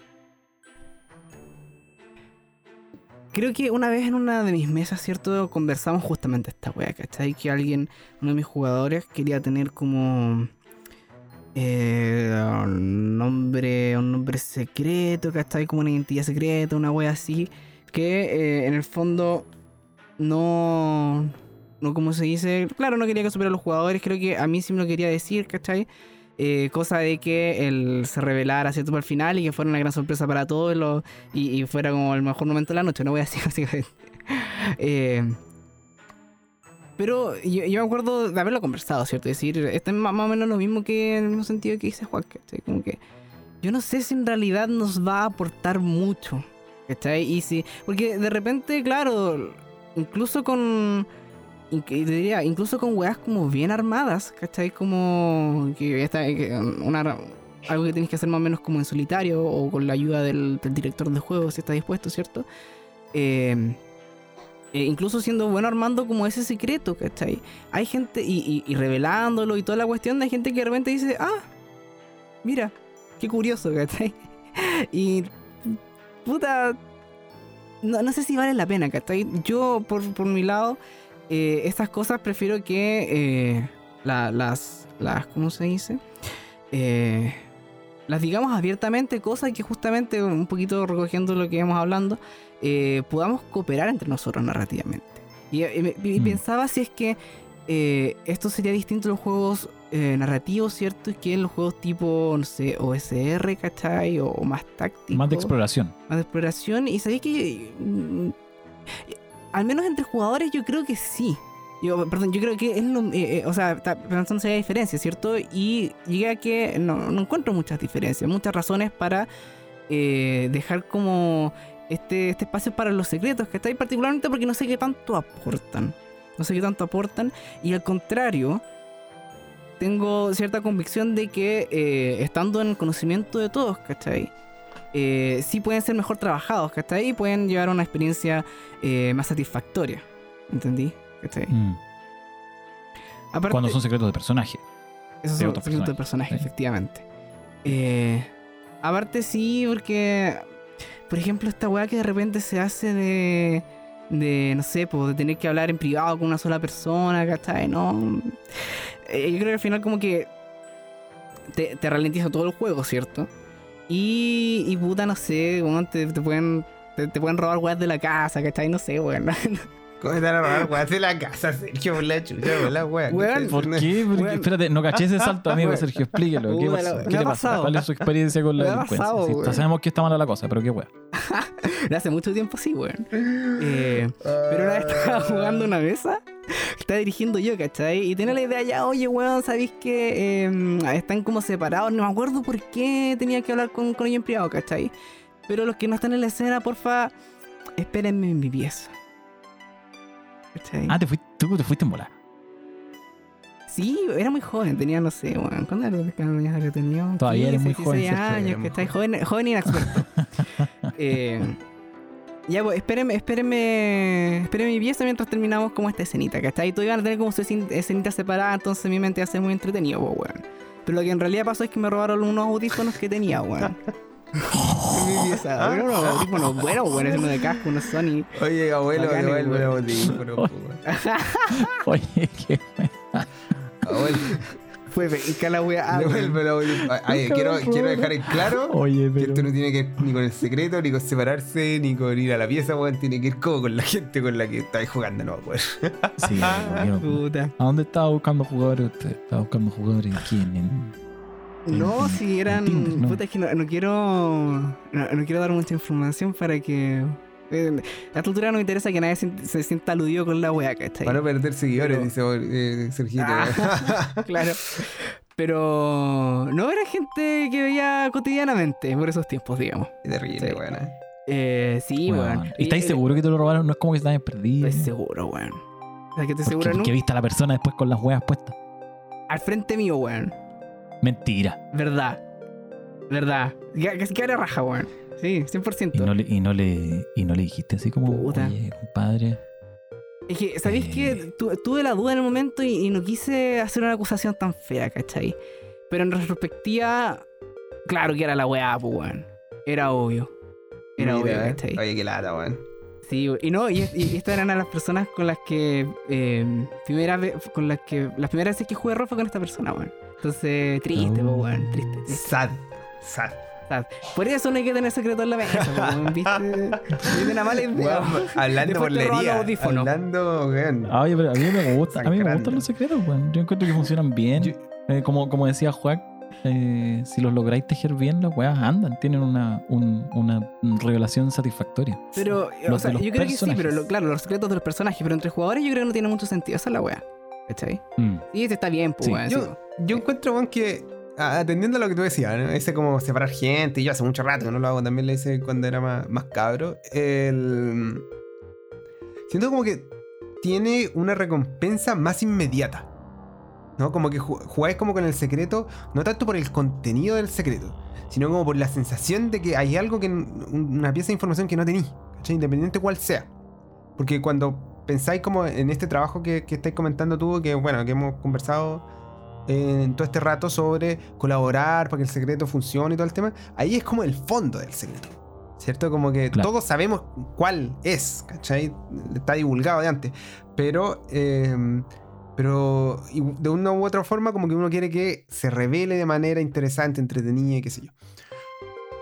Creo que una vez en una de mis mesas, ¿cierto? Conversamos justamente esta wea, ¿cachai? Que alguien, uno de mis jugadores, quería tener como. eh, un nombre, un nombre secreto, ¿cachai? Como una identidad secreta, una wea así. Que eh, en el fondo no. No, como se dice. Claro, no quería que supiera a los jugadores. Creo que a mí sí me lo quería decir, ¿cachai? Eh, cosa de que él se revelara cierto para el final y que fuera una gran sorpresa para todos y, fuera como el mejor momento de la noche, no voy a decir básicamente. Eh, pero yo, me acuerdo de haberlo conversado, ¿cierto? Es decir, esto es más, más o menos lo mismo que en el mismo sentido que dice Juan, ¿cachai? Como que yo no sé si en realidad nos va a aportar mucho, ¿cachai? Y si, porque de repente, claro, incluso con diría, incluso con weas como bien armadas, ¿cachai? Como que que una, algo que tienes que hacer más o menos como en solitario o con la ayuda del, director de juego si está dispuesto, ¿cierto? Eh, eh, incluso siendo bueno armando como ese secreto, ¿cachai? Hay gente, y- y revelándolo y toda la cuestión, hay gente que de repente dice, ah, mira, qué curioso, ¿cachai? Y puta, no, no sé si vale la pena, ¿cachai? Yo, por, por mi lado, eh, estas cosas prefiero que eh, la- las, las, ¿cómo se dice? Eh, las digamos abiertamente, cosas que justamente, un poquito recogiendo lo que íbamos hablando, eh, podamos cooperar entre nosotros narrativamente. Y, y me- y Mm. pensaba si es que esto sería distinto en los juegos eh, narrativos, ¿cierto? Que en los juegos tipo, no sé, OSR, ¿cachai? O, más tácticos. Más de exploración. Más de exploración. Y sabéis que. mm, al menos entre jugadores, yo creo que sí. Yo, perdón, yo creo que es lo. eh, eh, o sea, está pensando si hay diferencias, ¿cierto? Y llegué a que no, no encuentro muchas diferencias, muchas razones para eh, dejar como este, este espacio para los secretos, que está ahí particularmente porque no sé qué tanto aportan. No sé qué tanto aportan. Y al contrario, tengo cierta convicción de que eh, estando en el conocimiento de todos, ¿cachai? Eh, sí pueden ser mejor trabajados, ¿cachai? Y pueden llevar a una experiencia eh, más satisfactoria. ¿Entendí? ¿Cachai? Mm. Aparte, Cuando son secretos de personaje. esos son secretos de personaje, sí. efectivamente. Eh, aparte sí, porque... Por ejemplo, esta weá que de repente se hace de... De, no sé, pues, de tener que hablar en privado con una sola persona, ¿cachai? No... Eh, yo creo que al final como que... Te, te ralentiza todo el juego, ¿cierto? Y, y puta, no sé, weón, te, te pueden... Te, te pueden robar weas de la casa, ¿cachai? No sé, weón. ¿Cómo te van a robar weas de la casa, Sergio? Por la chucha, por la wea. Weón, ¿Por qué? Porque, Bueno. espérate, no caché ese salto, amigo Bueno. Sergio. Explíquelo. ¿Qué pasó? la- ¿Qué me ha le pasa? ¿Cuál es su experiencia con la delincuencia? pasado, Sí, sabemos que está mala la cosa, pero qué wea. Hace mucho tiempo sí, weón. Eh, Pero una vez estaba jugando una mesa, estaba dirigiendo yo, ¿cachai? Y tenía la idea ya, oye, weón, ¿sabéis que eh, están como separados? No me acuerdo por qué tenía que hablar con, con ellos en privado, ¿cachai? Pero los que no están en la escena, porfa, espérenme en mi pieza. ¿Cachai? Ah, te fuiste, tú te fuiste en bola. Sí, era muy joven, tenía, no sé, weón, ¿cuándo era los años que tenía? Todavía eres muy 15, joven, 16 Sergio, años, muy ¿cachai? Joven, joven inexperto. eh, ya, pues, espérenme, espérenme, espérenme mi pieza mientras terminamos como esta escenita, ¿cachai? Todos iban a tener como su escen- escenita separada, entonces mi mente ser muy entretenido, pues, weón. Pero lo que en realidad pasó es que me robaron unos audífonos que tenía, weón. En mi pieza, weón, unos audífonos buenos, weón, uno de casco, unos Sony. Oye, abuelo, devuelve weón. el audífono. Oye, qué. Abuelo, Fue venga la weá. ah, weón. devuelve audífono. Ay, quiero, quiero dejar en claro Oye, que esto no tiene que ver ni con el secreto, ni con separarse, ni con ir a la pieza, weón. Tiene que ir como con la gente con la que estáis jugando, no, weón. Sí, yo- Puta. ¿A dónde estaba buscando jugadores usted? Estaba buscando jugadores en. en- No, en- si eran. en Tinder, ¿no? Puta, es que no, no quiero. No, no quiero dar mucha información para que. A esta altura no me interesa que nadie se, se sienta aludido con la weá, ¿cachai? Para no perder seguidores, Pero- dice eh, Sergito. Ah. claro. Pero. No era gente que veía cotidianamente por esos tiempos, digamos. Terrible, Sí. weón. eh. Sí, Weón. weón. ¿Y estáis eh, seguro que te lo robaron? No es como que hayan perdido. Estoy seguro, weón. O sea, que viste a la persona después con las weas puestas. Al frente mío, weón. Mentira. Verdad. Verdad. Que que se queda raja, weón. Sí, 100%. Y no le, y no le, y no le dijiste así como, Puta. oye, compadre. Es que, ¿sabéis Eh. que tuve la duda en el momento y, y no quise hacer una acusación tan fea, ¿cachai? Pero en retrospectiva, claro que era la weá, pues, weón. Era obvio. Era Mira, obvio, eh. ¿cachai? Oye, qué lata, weón. Sí, y no, y, y estas eran las personas con las que. Eh, primera vez, con las que. Las primeras veces que jugué rol fue con esta persona, weón. Entonces, triste, Oh. pues, weón. Triste, triste. Sad. Sad. Por eso no hay que tener secreto en la mesa. ¿Viste? Viste una mala idea. Hablando Después por lería. Hablando, weón. Ah, Oye, pero a mí me gusta, a mí me gustan los secretos, weón. Yo encuentro que funcionan bien. Yo- Eh, como, como decía Juan, eh, si los lográis tejer bien, las weas andan, tienen una, un- una revelación satisfactoria. Pero, o sea, yo creo que sí, pero lo- claro, los secretos de los personajes, pero entre jugadores yo creo que no tiene mucho sentido. Esa es la wea. ¿Cachai? Mm. Sí, este está bien, pues, Sí. weón. Yo, sí, yo encuentro, weón, que atendiendo a lo que tú decías, ¿no? ese como separar gente, y yo hace mucho rato que no lo hago, también lo hice cuando era más, más cabro. El... Siento como que tiene una recompensa más inmediata. ¿No? Como que ju- jugáis como con el secreto, no tanto por el contenido del secreto, sino como por la sensación de que hay algo que. un- una pieza de información que no tenéis. Independiente cuál sea. Porque cuando pensáis como en este trabajo que, que estáis comentando tú, que bueno, que hemos conversado en todo este rato sobre colaborar para que el secreto funcione y todo el tema, ahí es como el fondo del secreto. ¿Cierto? Como que Claro. todos sabemos cuál es, ¿cachai? Está divulgado de antes. Pero, eh, pero de una u otra forma, como que uno quiere que se revele de manera interesante, entretenida y qué sé yo.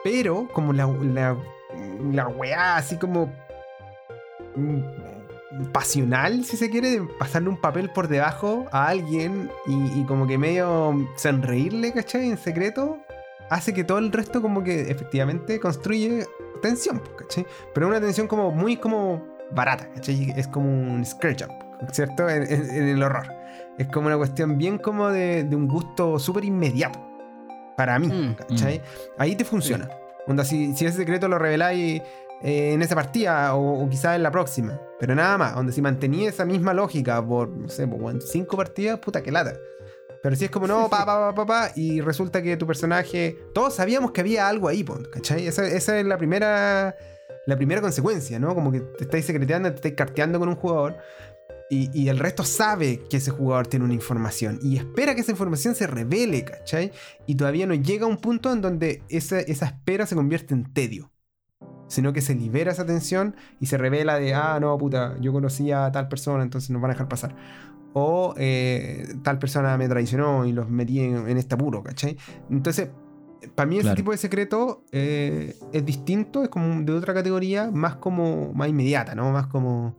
Pero, como la, la, la weá así como mm, pasional, si se quiere, de pasarle un papel por debajo a alguien y, y como que medio sonreírle, ¿cachai? En secreto, hace que todo el resto como que efectivamente construye tensión, ¿cachai? Pero una tensión como muy como barata, ¿cachai? Es como un scare jump, ¿cierto? En, en- en el horror. Es como una cuestión bien como de, de un gusto súper inmediato. Para mí, Mm, ¿cachai? Ahí te funciona. Onda, si, si ese secreto lo reveláis eh, en esa partida o, o quizás en la próxima. Pero nada más, donde si mantenía esa misma lógica por, no sé, por weón, cinco partidas, puta que lata. Pero si es como, no, pa, pa, pa, pa, pa, y resulta que tu personaje. Todos sabíamos que había algo ahí, ¿cachai? Esa, esa es la primera. La primera consecuencia, ¿no? Como que te estáis secreteando, te estáis carteando con un jugador. Y, y el resto sabe que ese jugador tiene una información. Y espera que esa información se revele, ¿cachai? Y todavía no llega a un punto en donde esa, esa espera se convierte en tedio. Sino que se libera esa tensión y se revela de, ah, no, puta, yo conocía a tal persona, entonces nos van a dejar pasar. O eh, tal persona me traicionó y los metí en, en este apuro, ¿cachai? Entonces, para mí ese tipo de secreto eh, es distinto, es como de otra categoría, más como, más inmediata, ¿no? Más como,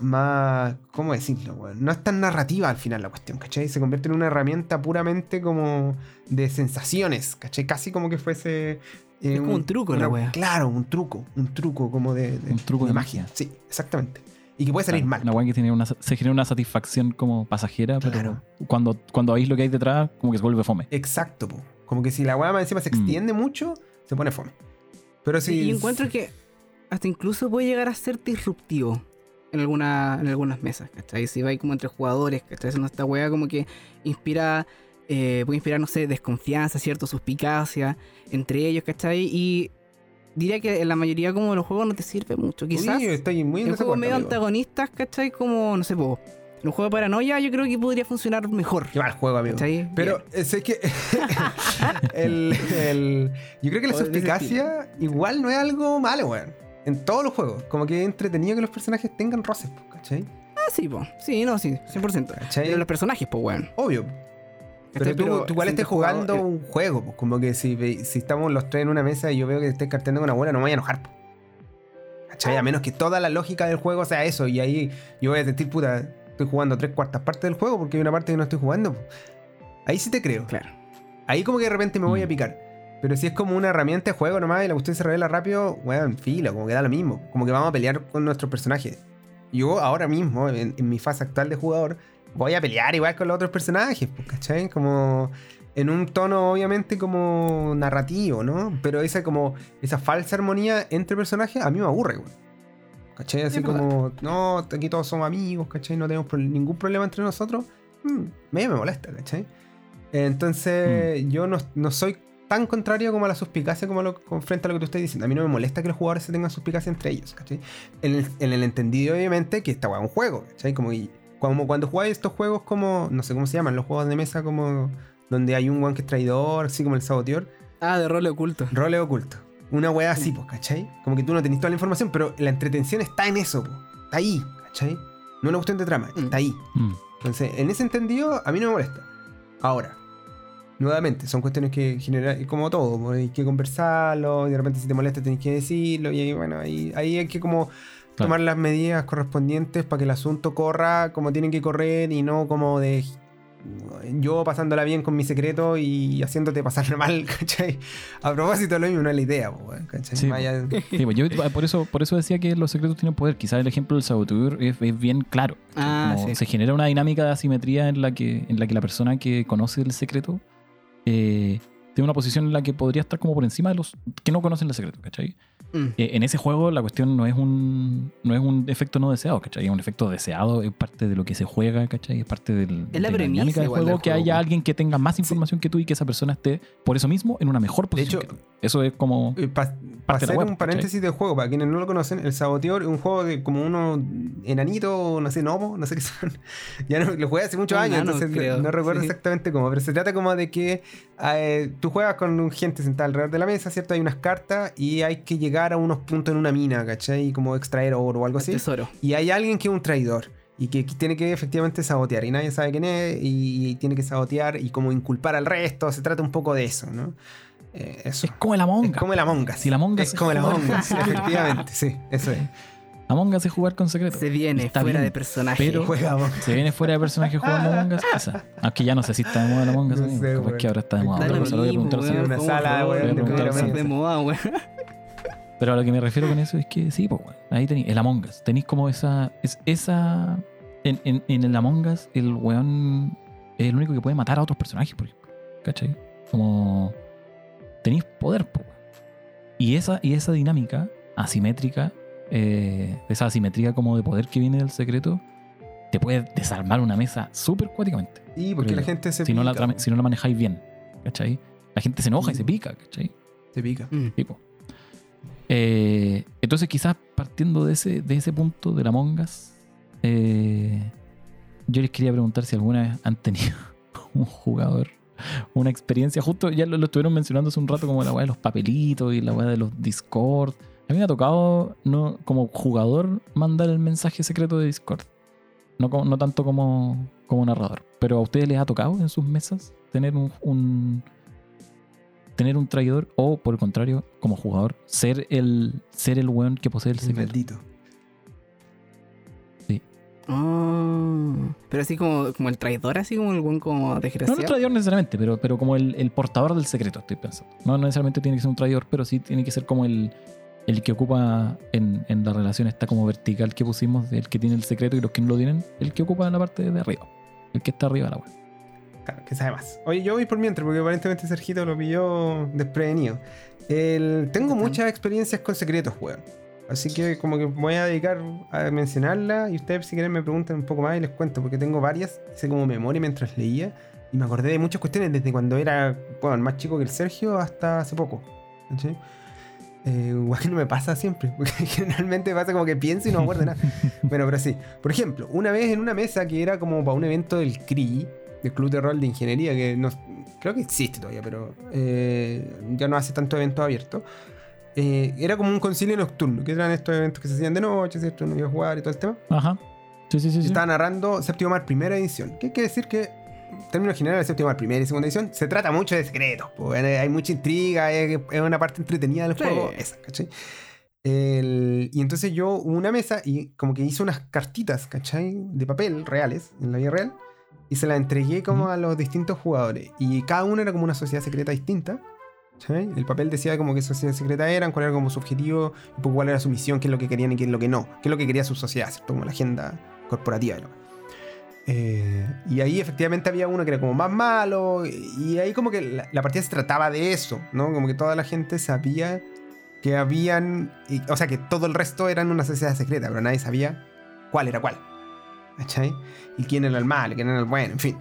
más, ¿cómo decirlo? weón? No es tan narrativa al final la cuestión, ¿cachai? Se convierte en una herramienta puramente como de sensaciones, ¿cachai? Casi como que fuese... Es como un truco la wea. Claro, un truco, un truco como de, de- Un truco de magia. Sí, exactamente. Y que puede salir Claro, mal. Una weá que tiene una, se genera una satisfacción como pasajera, pero Claro. cuando, cuando veis lo que hay detrás, como que se vuelve fome. Exacto, po. como que si la weá más encima se Mm. extiende mucho, se pone fome. Pero si... Sí, y encuentro que hasta incluso puede llegar a ser disruptivo en, alguna, en algunas mesas, ¿cachai? Si vais como entre jugadores, ¿cachai? Haciendo esta weá como que inspira, eh, puede inspirar, no sé, desconfianza, ¿cierto? Suspicacia entre ellos, ¿cachai? Y diría que en la mayoría como de los juegos no te sirve mucho. Quizás Uy, estoy muy en juegos medio amigo. antagonistas, ¿cachai? Como, no sé, po, en un juego de paranoia yo creo que podría funcionar mejor. Qué mal juego, amigo. ¿Cachai? Pero eh, sé que el, el- yo creo que la suspicacia igual no es algo malo, weón. En todos los juegos. Como que es entretenido que los personajes tengan roces, ¿cachai? Ah, sí, po. Sí, no, sí, 100%. ¿Cachai? Pero los personajes, pues, weón. Obvio. Pero ¿cachai? tú, tú igual estés jugando jugador- un juego, po, como que si, si estamos los tres en una mesa y yo veo que estés carteando con una abuela, no me voy a enojar. po. ¿Cachai? A menos que toda la lógica del juego sea eso. Y ahí yo voy a sentir, puta, estoy jugando tres cuartas partes del juego porque hay una parte que no estoy jugando. po. Ahí sí te creo. Claro. Ahí como que de repente me voy a Mm. picar. Pero si es como una herramienta de juego nomás y la cuestión se revela rápido, weón, filo, como que da lo mismo. Como que vamos a pelear con nuestros personajes. Yo ahora mismo, en, en mi fase actual de jugador, voy a pelear igual con los otros personajes, pues, ¿cachai? Como en un tono obviamente como narrativo, ¿no? Pero esa como esa falsa armonía entre personajes a mí me aburre, weón. ¿Cachai? Así como, no, aquí todos somos amigos, ¿cachai? No tenemos ningún problema entre nosotros. Mm, medio me molesta, ¿cachai? Entonces, yo no, no soy tan contrario como a la suspicacia como lo, frente a lo que tú estás diciendo. A mí no me molesta que los jugadores se tengan suspicacia entre ellos, ¿cachai? En el, en el entendido, obviamente, que esta weá es un juego, ¿cachai? Como, y- como cuando jugáis estos juegos como, no sé cómo se llaman, los juegos de mesa como donde hay un one que es traidor, así como el saboteador, Ah, de rol oculto. role oculto. Una weá así, pues, ¿cachai? Como que tú no tenés toda la información, pero la entretención está en eso, po. Está ahí, ¿cachai? No es una cuestión de trama, Mm. está ahí. Mm. Entonces, en ese entendido, a mí no me molesta. Ahora, nuevamente, son cuestiones que generan, como todo, hay que conversarlo, y de repente si te molesta tenés que decirlo, y ahí, bueno, ahí, ahí hay que como Claro. tomar las medidas correspondientes para que el asunto corra como tienen que correr y no como de yo pasándola bien con mi secreto y haciéndote pasarla mal, ¿cachai? A propósito, lo mismo no es la idea, ¿cachai? Sí, pues yo por eso, por eso decía que los secretos tienen poder. Quizás el ejemplo del saboteur es, es bien claro. Ah, Como sí. Se genera una dinámica de asimetría en la que, en la, que la persona que conoce el secreto eh, tiene una posición en la que podría estar como por encima de los que no conocen el secreto, ¿cachai? Mm. Eh, en ese juego la cuestión no es un no es un efecto no deseado, ¿cachai? Es un efecto deseado, es parte de lo que se juega, ¿cachai? Es parte del, Es la de premisa dinámica del juego del que juego, haya pues. alguien que tenga más información que tú y que esa persona esté por eso mismo en una mejor De posición. hecho, que tú. Eso es como... para Parte hacer web, un ¿cachai? paréntesis del juego, para quienes no lo conocen, el Saboteador es un juego de como uno enanito, no sé, gnomo, no sé qué son. ya no, lo jugué hace muchos Un años, nano, entonces no- creo, no recuerdo sí. exactamente cómo, pero se trata como de que eh, tú tú juegas con gente sentada alrededor de la mesa, ¿cierto? Hay unas cartas y hay que llegar a unos puntos en una mina, ¿cachai? Y como extraer oro o algo así. Tesoro. Y hay alguien que es un traidor y que tiene que efectivamente sabotear y nadie sabe quién es y, tiene que sabotear y como inculpar al resto. Se trata un poco de eso, ¿no? Eh, eso. Es como el Among Us. Es como el Among Us. Si Among Us es como el Among Us, efectivamente, sí, eso es. Among Us es jugar con secreto. Se viene Está fuera bien, de personaje. pero- Juega. Se viene fuera de personaje jugando Among Us. Esa. Aunque ya no sé si está de moda el Among Us. No sé, Capaz que ahora está de moda. Lo pero se lo voy a preguntar weón, una sala, de de moda, weón. Pero lo que me refiero con eso es que sí, pues, weón. Ahí tenéis el Among Us. Tenéis como esa. Es, esa en, en, en el Among Us, el weón es el único que puede matar a otros personajes, por ejemplo. ¿Cachai? Como. Tenéis poder, weón. Y esa, y esa dinámica asimétrica, eh, esa asimetría como de poder que viene del secreto, te puede desarmar una mesa súper cuáticamente. Sí, porque la gente se Si no, la, si no la manejáis bien. ¿Cachai? La gente se enoja y se Mm. pica, ¿cachai? Se pica. Mm. Eh, entonces, quizás partiendo de ese, de ese punto de la Mongas, yo les quería preguntar si alguna vez han tenido un jugador una experiencia. Justo ya lo, estuvieron mencionando hace un rato, como la weá de los papelitos y la weá de los Discord. A mí me ha tocado, no, como jugador, mandar el mensaje secreto de Discord. No, no tanto como, como narrador. Pero a ustedes les ha tocado en sus mesas tener un, tener un traidor o por el contrario, como jugador, ser el ser el weón que posee el secreto. Ah, pero así como, como el traidor, así como el buen como No desgraciado. el traidor necesariamente, pero, pero como el, el portador del secreto, estoy pensando. No necesariamente tiene que ser un traidor, pero sí tiene que ser como el, el que ocupa en, en la relación esta como vertical que pusimos, del que tiene el secreto y los que no lo tienen, el que ocupa la parte de arriba. El que está arriba de la web. Claro, que sabe más. Oye, yo voy por mientras, porque aparentemente Sergito lo pilló desprevenido. El- tengo muchas experiencias con secretos, weón. Así que como que voy a dedicar a mencionarla y ustedes si quieren me preguntan un poco más y les cuento, porque tengo varias, hice como memoria mientras leía y me acordé de muchas cuestiones desde cuando era, bueno, más chico que el Sergio hasta hace poco. ¿cachai? Eh, igual no me pasa siempre, porque generalmente pasa como que pienso y no me acuerdo nada. Bueno, pero sí. Por ejemplo, una vez en una mesa que era como para un evento del CRI, del Club de Rol de Ingeniería, que no, creo que existe todavía, pero eh, ya no hace tanto evento abierto. Eh, era como un concilio nocturno, que eran estos eventos que se hacían de noche, ¿cierto? No iba a jugar y todo el tema. Ajá. Sí, sí, sí. Yo sí. Estaba narrando Séptimo Mar primera edición. ¿Qué quiere decir que, en términos generales, Séptimo Mar primera y segunda edición se trata mucho de secretos. pues, hay mucha intriga, es, una parte entretenida del Sí. juego. Esa, ¿cachai? El- y entonces yo hubo una mesa y como que hice unas cartitas, ¿cachai? De papel reales, en la vida real. Y se las entregué como a los distintos jugadores. Y cada uno era como una sociedad secreta distinta. El papel decía como qué sociedad secreta eran, cuál era como su objetivo, un poco cuál era su misión, qué es lo que querían y qué es lo que no. Qué es lo que quería su sociedad, ¿cierto? Como la agenda corporativa. Eh, y ahí efectivamente había uno que era como más malo. Y ahí como que la, partida se trataba de eso, ¿no? Como que toda la gente sabía que habían. o sea, que todo el resto eran una sociedad secreta, pero nadie sabía cuál era cuál. Y quién era el malo, quién era el bueno, en fin.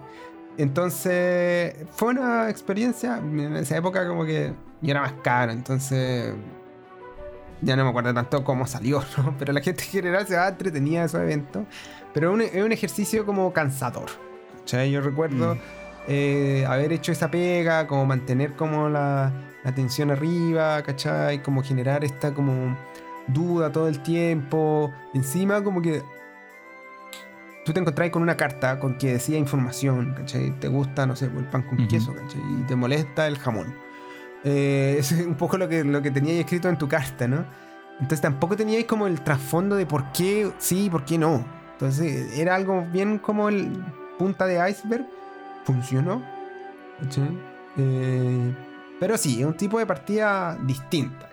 Entonces, fue una experiencia. En esa época, como que yo era más caro, entonces. Ya no me acuerdo tanto cómo salió, ¿no? Pero la gente en general se va entretenida de esos eventos. Pero es un, ejercicio como cansador. ¿cachai? Yo recuerdo Mm. eh, haber hecho esa pega, como mantener como la, la tensión arriba, ¿cachai? Como generar esta como duda todo el tiempo. Encima como que tú te encontrás con una carta con que decía información, ¿cachai? Te gusta, no sé, el pan con Ujú. queso, ¿cachai? Y te molesta el jamón. Eh, es un poco lo que, lo que teníais escrito en tu carta, ¿no? Entonces tampoco teníais como el trasfondo de por qué sí y por qué no. Entonces era algo bien como el punta de iceberg. Funcionó. ¿cachai? Eh, pero sí, es un tipo de partida distinta.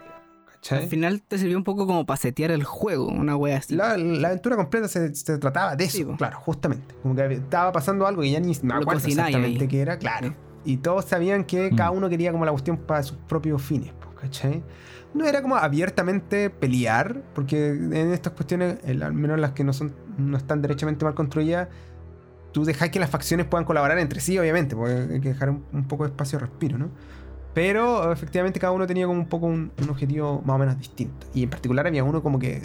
¿Cachai? Al final te sirvió un poco como para setear el juego, una wea así. La, la aventura completa se, se trataba de eso, Sí, claro, justamente. Como que estaba pasando algo y ya ni me acuerdo exactamente ahí. qué era, claro. Y todos sabían que Mm. cada uno quería como la cuestión para sus propios fines, ¿cachai? No era como abiertamente pelear, porque en estas cuestiones, al menos las que no son no están derechamente mal construidas, tú dejas que las facciones puedan colaborar entre sí, obviamente, porque hay que dejar un, un poco de espacio de respiro, ¿no? Pero efectivamente cada uno tenía como un poco un, un objetivo más o menos distinto. Y en particular había uno como que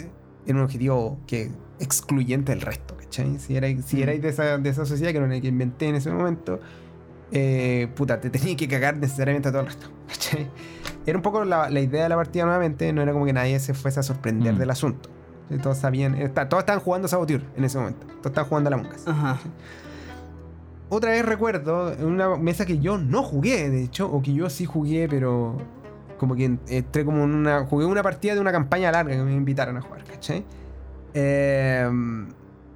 era un objetivo que excluyente del resto, ¿cachai? Si erais si Mm. erais de, esa, de esa sociedad, que era una que inventé en ese momento, eh, puta, te tenías que cagar necesariamente a todo el resto. ¿cachai? Era un poco la, la idea de la partida nuevamente, no era como que nadie se fuese a sorprender Mm. del asunto. Todos sabían, está- todos estaban jugando Saboteur en ese momento. Todos estaban jugando a la Mongas. Ajá. Otra vez recuerdo una mesa que yo no jugué, de hecho, o que yo sí jugué, pero como que entré como en una. Jugué una partida de una campaña larga que me invitaron a jugar, ¿cachai? Em,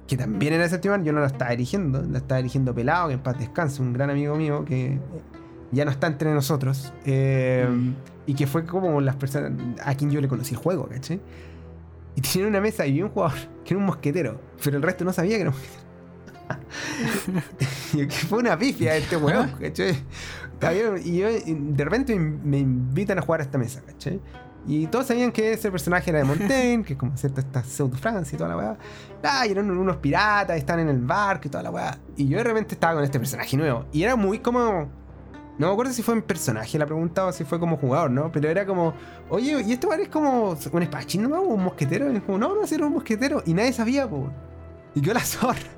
que también era séptimo yo no la estaba dirigiendo, la estaba dirigiendo Pelado, que en paz descanse, un gran amigo mío que ya no está entre nosotros. em, Y que fue como las personas a quien yo le conocí el juego, ¿cachai? Y tenía una mesa y vi un jugador que era un mosquetero, pero el resto no sabía que era un mosquetero. y que fue una pifia este weón, Y yo, de repente me invitan a jugar a esta mesa, ¿cachai? Y todos sabían que ese personaje era de Montaigne, que es como cierta esta pseudo Francia y toda la weá. Ah, y eran unos piratas, están en el barco y toda la weá. Y yo de repente estaba con este personaje nuevo. Y era muy como. No me acuerdo si fue en personaje la pregunta o si fue como jugador, ¿no? Pero era como, oye, ¿y este weón es como un espadachín nomás o un mosquetero? Y es como, no, no, si era un mosquetero. Y nadie sabía, po. Y quedó la zorra.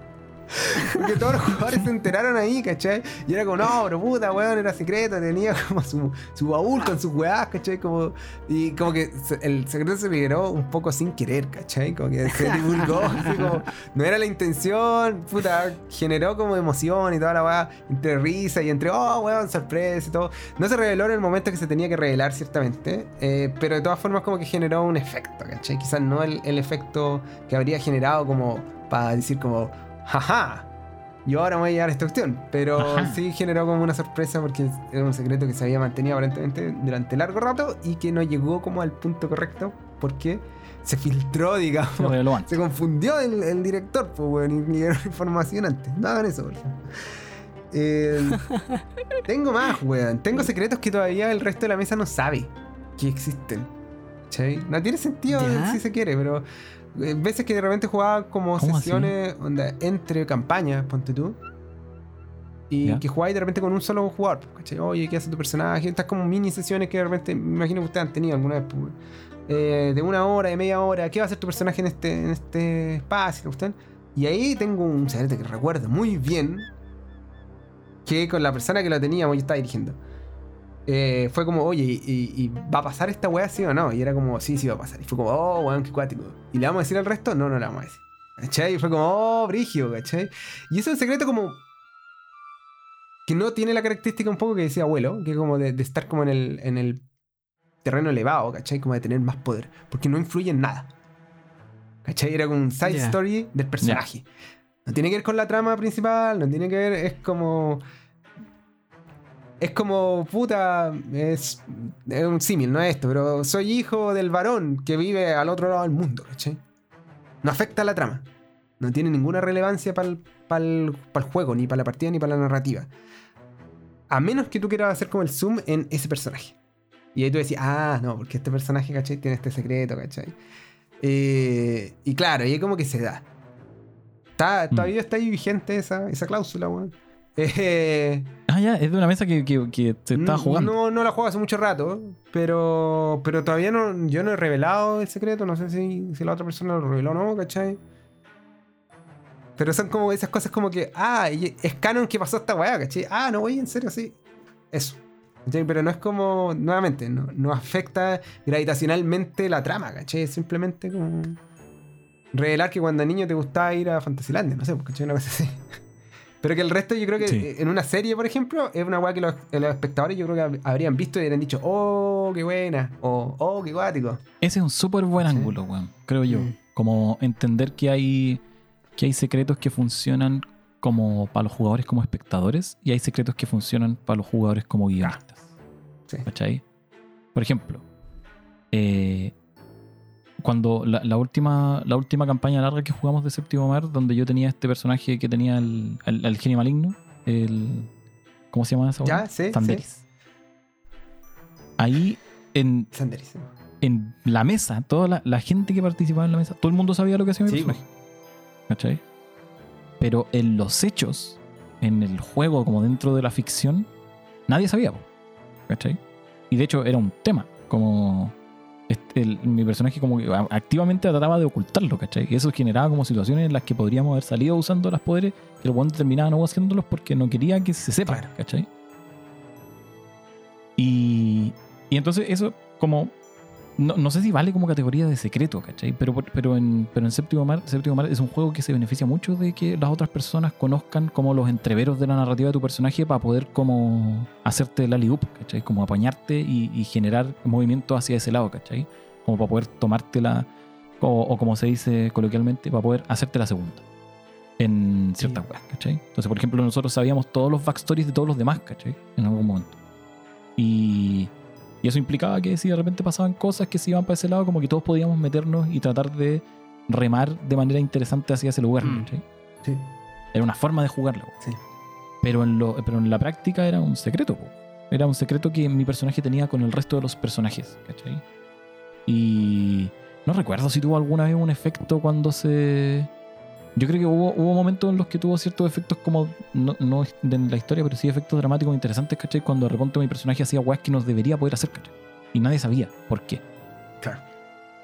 Porque todos los jugadores se enteraron ahí, ¿cachai? Y era como, no, pero puta, weón, era secreto, tenía como su, su baúl con sus weás, ¿cachai? Como, y como que el secreto se liberó un poco sin querer, ¿cachai? Como que se divulgó, así como, no era la intención, puta, generó como emoción y toda la weá, entre risa y entre, oh, weón, sorpresa y todo. No se reveló en el momento que se tenía que revelar, ciertamente, eh, pero de todas formas como que generó un efecto, ¿cachai? Quizás no el, el efecto que habría generado como para decir como, jaja, yo ahora me voy a llevar esta cuestión, pero Ajá. sí generó como una sorpresa porque era un secreto que se había mantenido aparentemente durante largo rato y que no llegó como al punto correcto porque se filtró, digamos. Se confundió el, el director, pues, weón, y liberó información antes. No hagan eso, por favor. Eh, tengo más, weón. Tengo secretos que todavía el resto de la mesa no sabe que existen. ¿Cachai? No tiene sentido ¿Ya? si se quiere, pero veces que de repente jugaba como sesiones onda, entre campañas, ponte tú. Y Ya. que jugáis de repente con un solo jugador. ¿cachai? Oye, ¿qué hace tu personaje? Estas como mini sesiones que de repente, me imagino que ustedes han tenido alguna vez. pues. Eh, de una hora, de media hora. ¿Qué va a hacer tu personaje en este, en este espacio? ¿la cuestión? Y ahí tengo un secreto que recuerdo muy bien. Que con la persona que lo teníamos, yo estaba dirigiendo. Eh, fue como, oye, ¿y, y- y va a pasar esta weá sí o no? Y era como, sí, sí va a pasar. Y fue como, oh, weón, qué cuático. ¿Y le vamos a decir al resto? No, no le vamos a decir. ¿Cachai? Y fue como, oh, brigio, ¿cachai? Y eso es un secreto como. que no tiene la característica un poco que decía abuelo, que como de, de estar como en el, en el terreno elevado, ¿cachai? Como de tener más poder. Porque no influye en nada. ¿cachai? Era como un side story del personaje. No tiene que ver con la trama principal, no tiene que ver, es como. Es como, puta, es, es un símil, no es esto, pero soy hijo del varón que vive al otro lado del mundo, ¿cachai? No afecta a la trama. No tiene ninguna relevancia para el, juego, ni para la partida, ni para la narrativa. A menos que tú quieras hacer como el zoom en ese personaje. Y ahí tú decís, ah, no, porque este personaje, ¿cachai? Tiene este secreto, ¿cachai? Eh, y claro, y ahí como que se da. Está, Mm. todavía está ahí vigente esa, esa cláusula, weón. Eh, Ah, ya, es de una mesa que, que, que se estaba jugando. no, no la juego hace mucho rato, pero, pero todavía no, yo no he revelado el secreto. No sé si, si la otra persona lo reveló o no, ¿cachai? Pero son como esas cosas como que, ah, es canon que pasó esta weá, ¿cachai? Ah, no, voy en serio, sí. Eso. ¿cachai? Pero no es como, nuevamente, no, no afecta gravitacionalmente la trama, ¿cachai? Es simplemente como revelar que cuando niño te gustaba ir a Fantasylandia, no sé, ¿cachai? Una cosa así. Pero que el resto yo creo que Sí. en una serie, por ejemplo, es una weá que los, los espectadores yo creo que hab- habrían visto y habrían dicho, oh, qué buena, o oh, qué guático. Ese es un súper buen Sí. ángulo, weón. Creo yo. Mm. Como entender que hay, que hay secretos que funcionan como para los jugadores como espectadores y hay secretos que funcionan para los jugadores como guionistas. Sí. ¿Cachai? Por ejemplo, eh, cuando la, la última, la última campaña larga que jugamos de Séptimo Mar, donde yo tenía este personaje que tenía el, el- el genio maligno, el. ¿Cómo se llama esa ¿Ya? Sí, Tanderis. Ahí en, Sanderísimo. en la mesa, toda la, la gente que participaba en la mesa, todo el mundo sabía lo que hacía mi Sí, personaje. ¿Cachai? Pero en los hechos, en el juego, como dentro de la ficción, nadie sabía. ¿Cachai? Y de hecho era un tema. Como. Este, el- mi personaje como que activamente trataba de ocultarlo, ¿cachai? Y eso generaba como situaciones en las que podríamos haber salido usando los poderes y el weón terminaba no haciéndolos porque no quería que se sepa. ¿cachai? Y, y entonces eso como... No, no sé si vale como categoría de secreto, ¿cachai? Pero, pero, en, pero en Séptimo Mar, Séptimo Mar es un juego que se beneficia mucho de que las otras personas conozcan como los entreveros de la narrativa de tu personaje para poder como hacerte el alley-oop, ¿cachai? Como apañarte y, y generar movimiento hacia ese lado, ¿cachai? Como para poder tomártela, o, o como se dice coloquialmente, para poder hacerte la segunda. En ciertas weas, ¿cachai? Entonces, por ejemplo, nosotros sabíamos todos los backstories de todos los demás, ¿cachai? En algún momento. Y, y eso implicaba que si de repente pasaban cosas que se iban para ese lado, como que todos podíamos meternos y tratar de remar de manera interesante hacia ese lugar, Mm. ¿cachai? Sí. Era una forma de jugarlo. Sí. Pero en, lo, pero en la práctica era un secreto. po. Era un secreto que mi personaje tenía con el resto de los personajes. ¿cachai? Y no recuerdo si tuvo alguna vez un efecto cuando se... Yo creo que hubo, hubo momentos en los que tuvo ciertos efectos como, no, no en la historia, pero sí efectos dramáticos interesantes, ¿cachai? Cuando de repente mi personaje hacía weas que nos debería poder hacer, ¿cachai? Y nadie sabía por qué. Claro.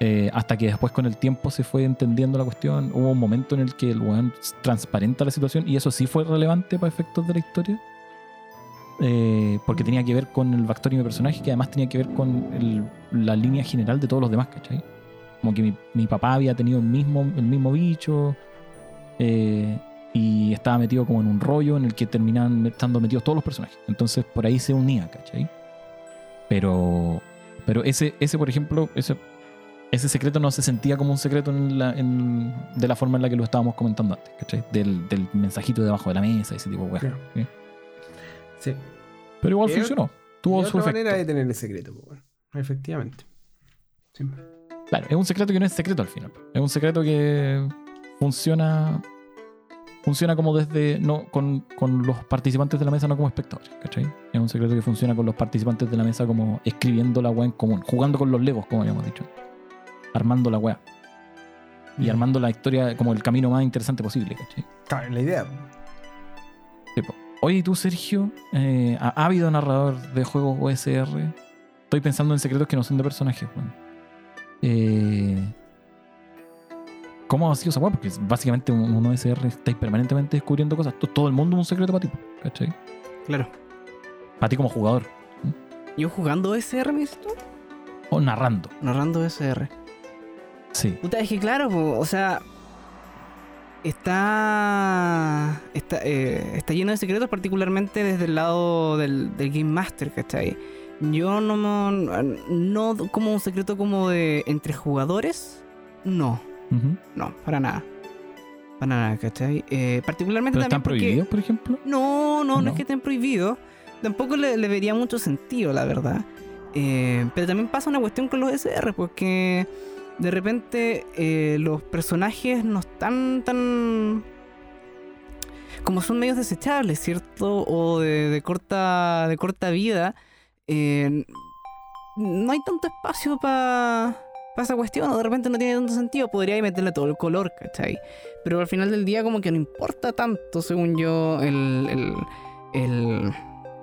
Eh, hasta que después con el tiempo se fue entendiendo la cuestión. Hubo un momento en el que el weón transparenta la situación y eso sí fue relevante para efectos de la historia. Eh, porque tenía que ver con el backstory de mi personaje, que además tenía que ver con el- la línea general de todos los demás, ¿cachai? Como que mi, mi papá había tenido el mismo, el mismo bicho eh, y estaba metido como en un rollo en el que terminaban estando metidos todos los personajes. Entonces por ahí se unía, ¿cachai? Pero, pero ese, ese, por ejemplo, ese, ese secreto no se sentía como un secreto en la, en- de la forma en la que lo estábamos comentando antes, ¿cachai? Del, del mensajito debajo de la mesa, ese tipo de. Claro. ¿sí? Sí. Pero igual Y funcionó. Tuvo su otra efecto. manera de tener el secreto, pues, bueno. Efectivamente. Siempre. Claro, es un secreto que no es secreto al final. Es un secreto que funciona. Funciona como desde. No, con, con los participantes de la mesa, no como espectadores, ¿cachai? Es un secreto que funciona con los participantes de la mesa como escribiendo la weá en común, jugando con los legos, como habíamos dicho. Armando la weá. Y Mm. armando la historia como el camino más interesante posible, ¿cachai? Claro, la idea. Tipo, Oye, ¿y tú, Sergio, eh, ávido narrador de juegos OSR? Estoy pensando en secretos que no son de personajes, weón. Eh, ¿Cómo ha sido esa? Porque básicamente un, un OSR estáis permanentemente descubriendo cosas. To- Todo el mundo es un secreto para ti, ¿cachai? Claro. Para ti como jugador. Yo jugando SR, me dices tú? O narrando. Narrando SR. Sí. Puta, es que claro, po, o sea. Está. Está, eh, está lleno de secretos, particularmente desde el lado del, del Game Master, ¿cachai? Yo no, no. No como un secreto como de. entre jugadores. No, Ujú. no, para nada. Para nada, ¿cachai? Eh, particularmente ¿Pero también están porque- prohibidos, por ejemplo? No, no, no, ¿No? es que estén prohibidos. Tampoco le, le vería mucho sentido, la verdad. Eh, pero también pasa una cuestión con los SR, porque de repente eh, los personajes no están tan. como son medios desechables, ¿cierto? O de, de corta, de corta vida. eh, no hay tanto espacio para esa cuestión, o de repente no tiene tanto sentido. Podría meterle todo el color, ¿cachai? Pero al final del día como que no importa tanto, según yo, el... el, el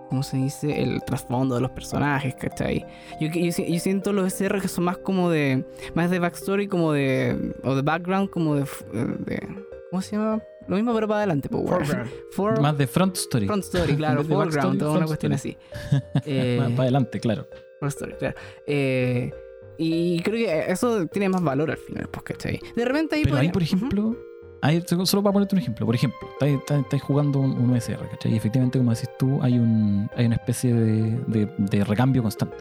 ¿Cómo se dice? El trasfondo de los personajes, ¿cachai? Yo, yo, yo siento los SR que son más como de... Más de backstory, como de... O de background, como de... de- ¿Cómo se llama? Lo mismo pero para adelante, pues. Foreground. For- Más de front story. Front story, claro. Foreground, toda una cuestión story. así. Eh, Más para adelante, claro. Front story, claro. Eh, y creo que eso tiene más valor al final, pues, ¿cachai? De repente ahí Pero ahí, podría- por ejemplo, ahí, solo para ponerte un ejemplo, por ejemplo, estáis, estáis- estáis jugando un, un OSR, ¿cachai? Y efectivamente, como decís tú, hay, un, hay una especie de, de- de recambio constante.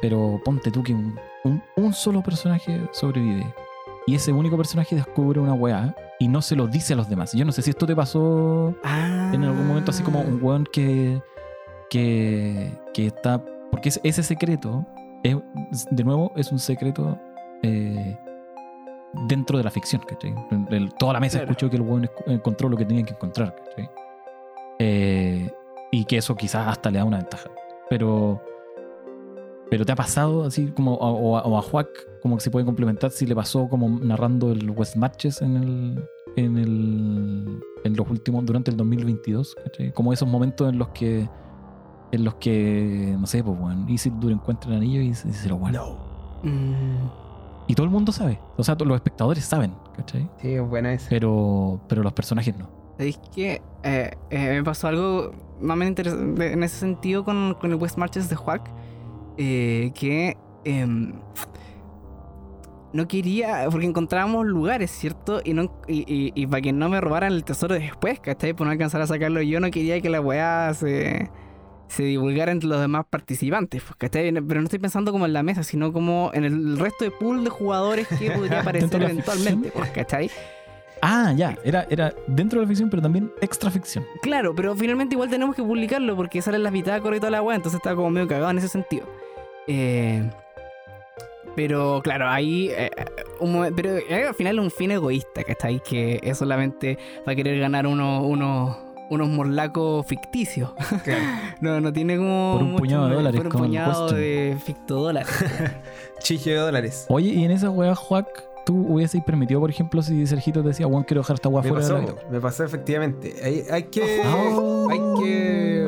Pero ponte tú que un, un- un solo personaje sobrevive y ese único personaje descubre una weá y no se lo dice a los demás. Yo no sé si esto te pasó Ah. en algún momento así como un weón que, que, que está... Porque ese secreto, es, de nuevo, es un secreto eh, dentro de la ficción, ¿cachai? Toda la mesa Claro. escuchó que el weón encontró lo que tenía que encontrar, ¿cachai? Eh, y que eso quizás hasta le da una ventaja. Pero... Pero te ha pasado así como, o, o a- o a Juac, como que se puede complementar si le pasó como narrando el West Matches en el, en el en los últimos durante el 2022 ¿cachai? como esos momentos en los que en los que no sé pues bueno Isildur encuentra el anillo y se, se lo guarda No. Mm, Y todo el mundo sabe. O sea, los espectadores saben, ¿cachai? Sí, es buena esa. Pero, pero los personajes no. ¿Sabéis qué? Eh, eh, me pasó algo más interesante en ese sentido con, con el West Marches de Huac. eh, que em, no quería, porque encontrábamos lugares, ¿cierto? Y, no, y, y- y para que no me robaran el tesoro después, ¿cachai? Por no alcanzar a sacarlo yo, no quería que la weá se, se divulgara entre los demás participantes, pues, ¿cachai? Pero no estoy pensando como en la mesa, sino como en el resto de pool de jugadores que podría aparecer eventualmente, pues, ¿cachai? Ah, ya. Era, era dentro de la ficción, pero también extra ficción. Claro, pero finalmente igual tenemos que publicarlo porque sale en las bitácoras y toda la weá, entonces estaba como medio cagado en ese sentido. Eh, pero claro, ahí. eh, un pero eh, al final es un fin egoísta, ¿cachai? Que es solamente para querer ganar unos, unos, unos morlacos ficticios. Claro. No, no tiene como. Por un mucho- puñado de dólares, Por un puñado Question. de fictodólares. Chille de dólares. Oye, y en esa weá, Juac, tú hubieses permitido, por ejemplo, si Sergito te decía, bueno, quiero dejar esta weá fuera de la pasó, vida. me pasó efectivamente. Hay, hay que. Oh. Hay que.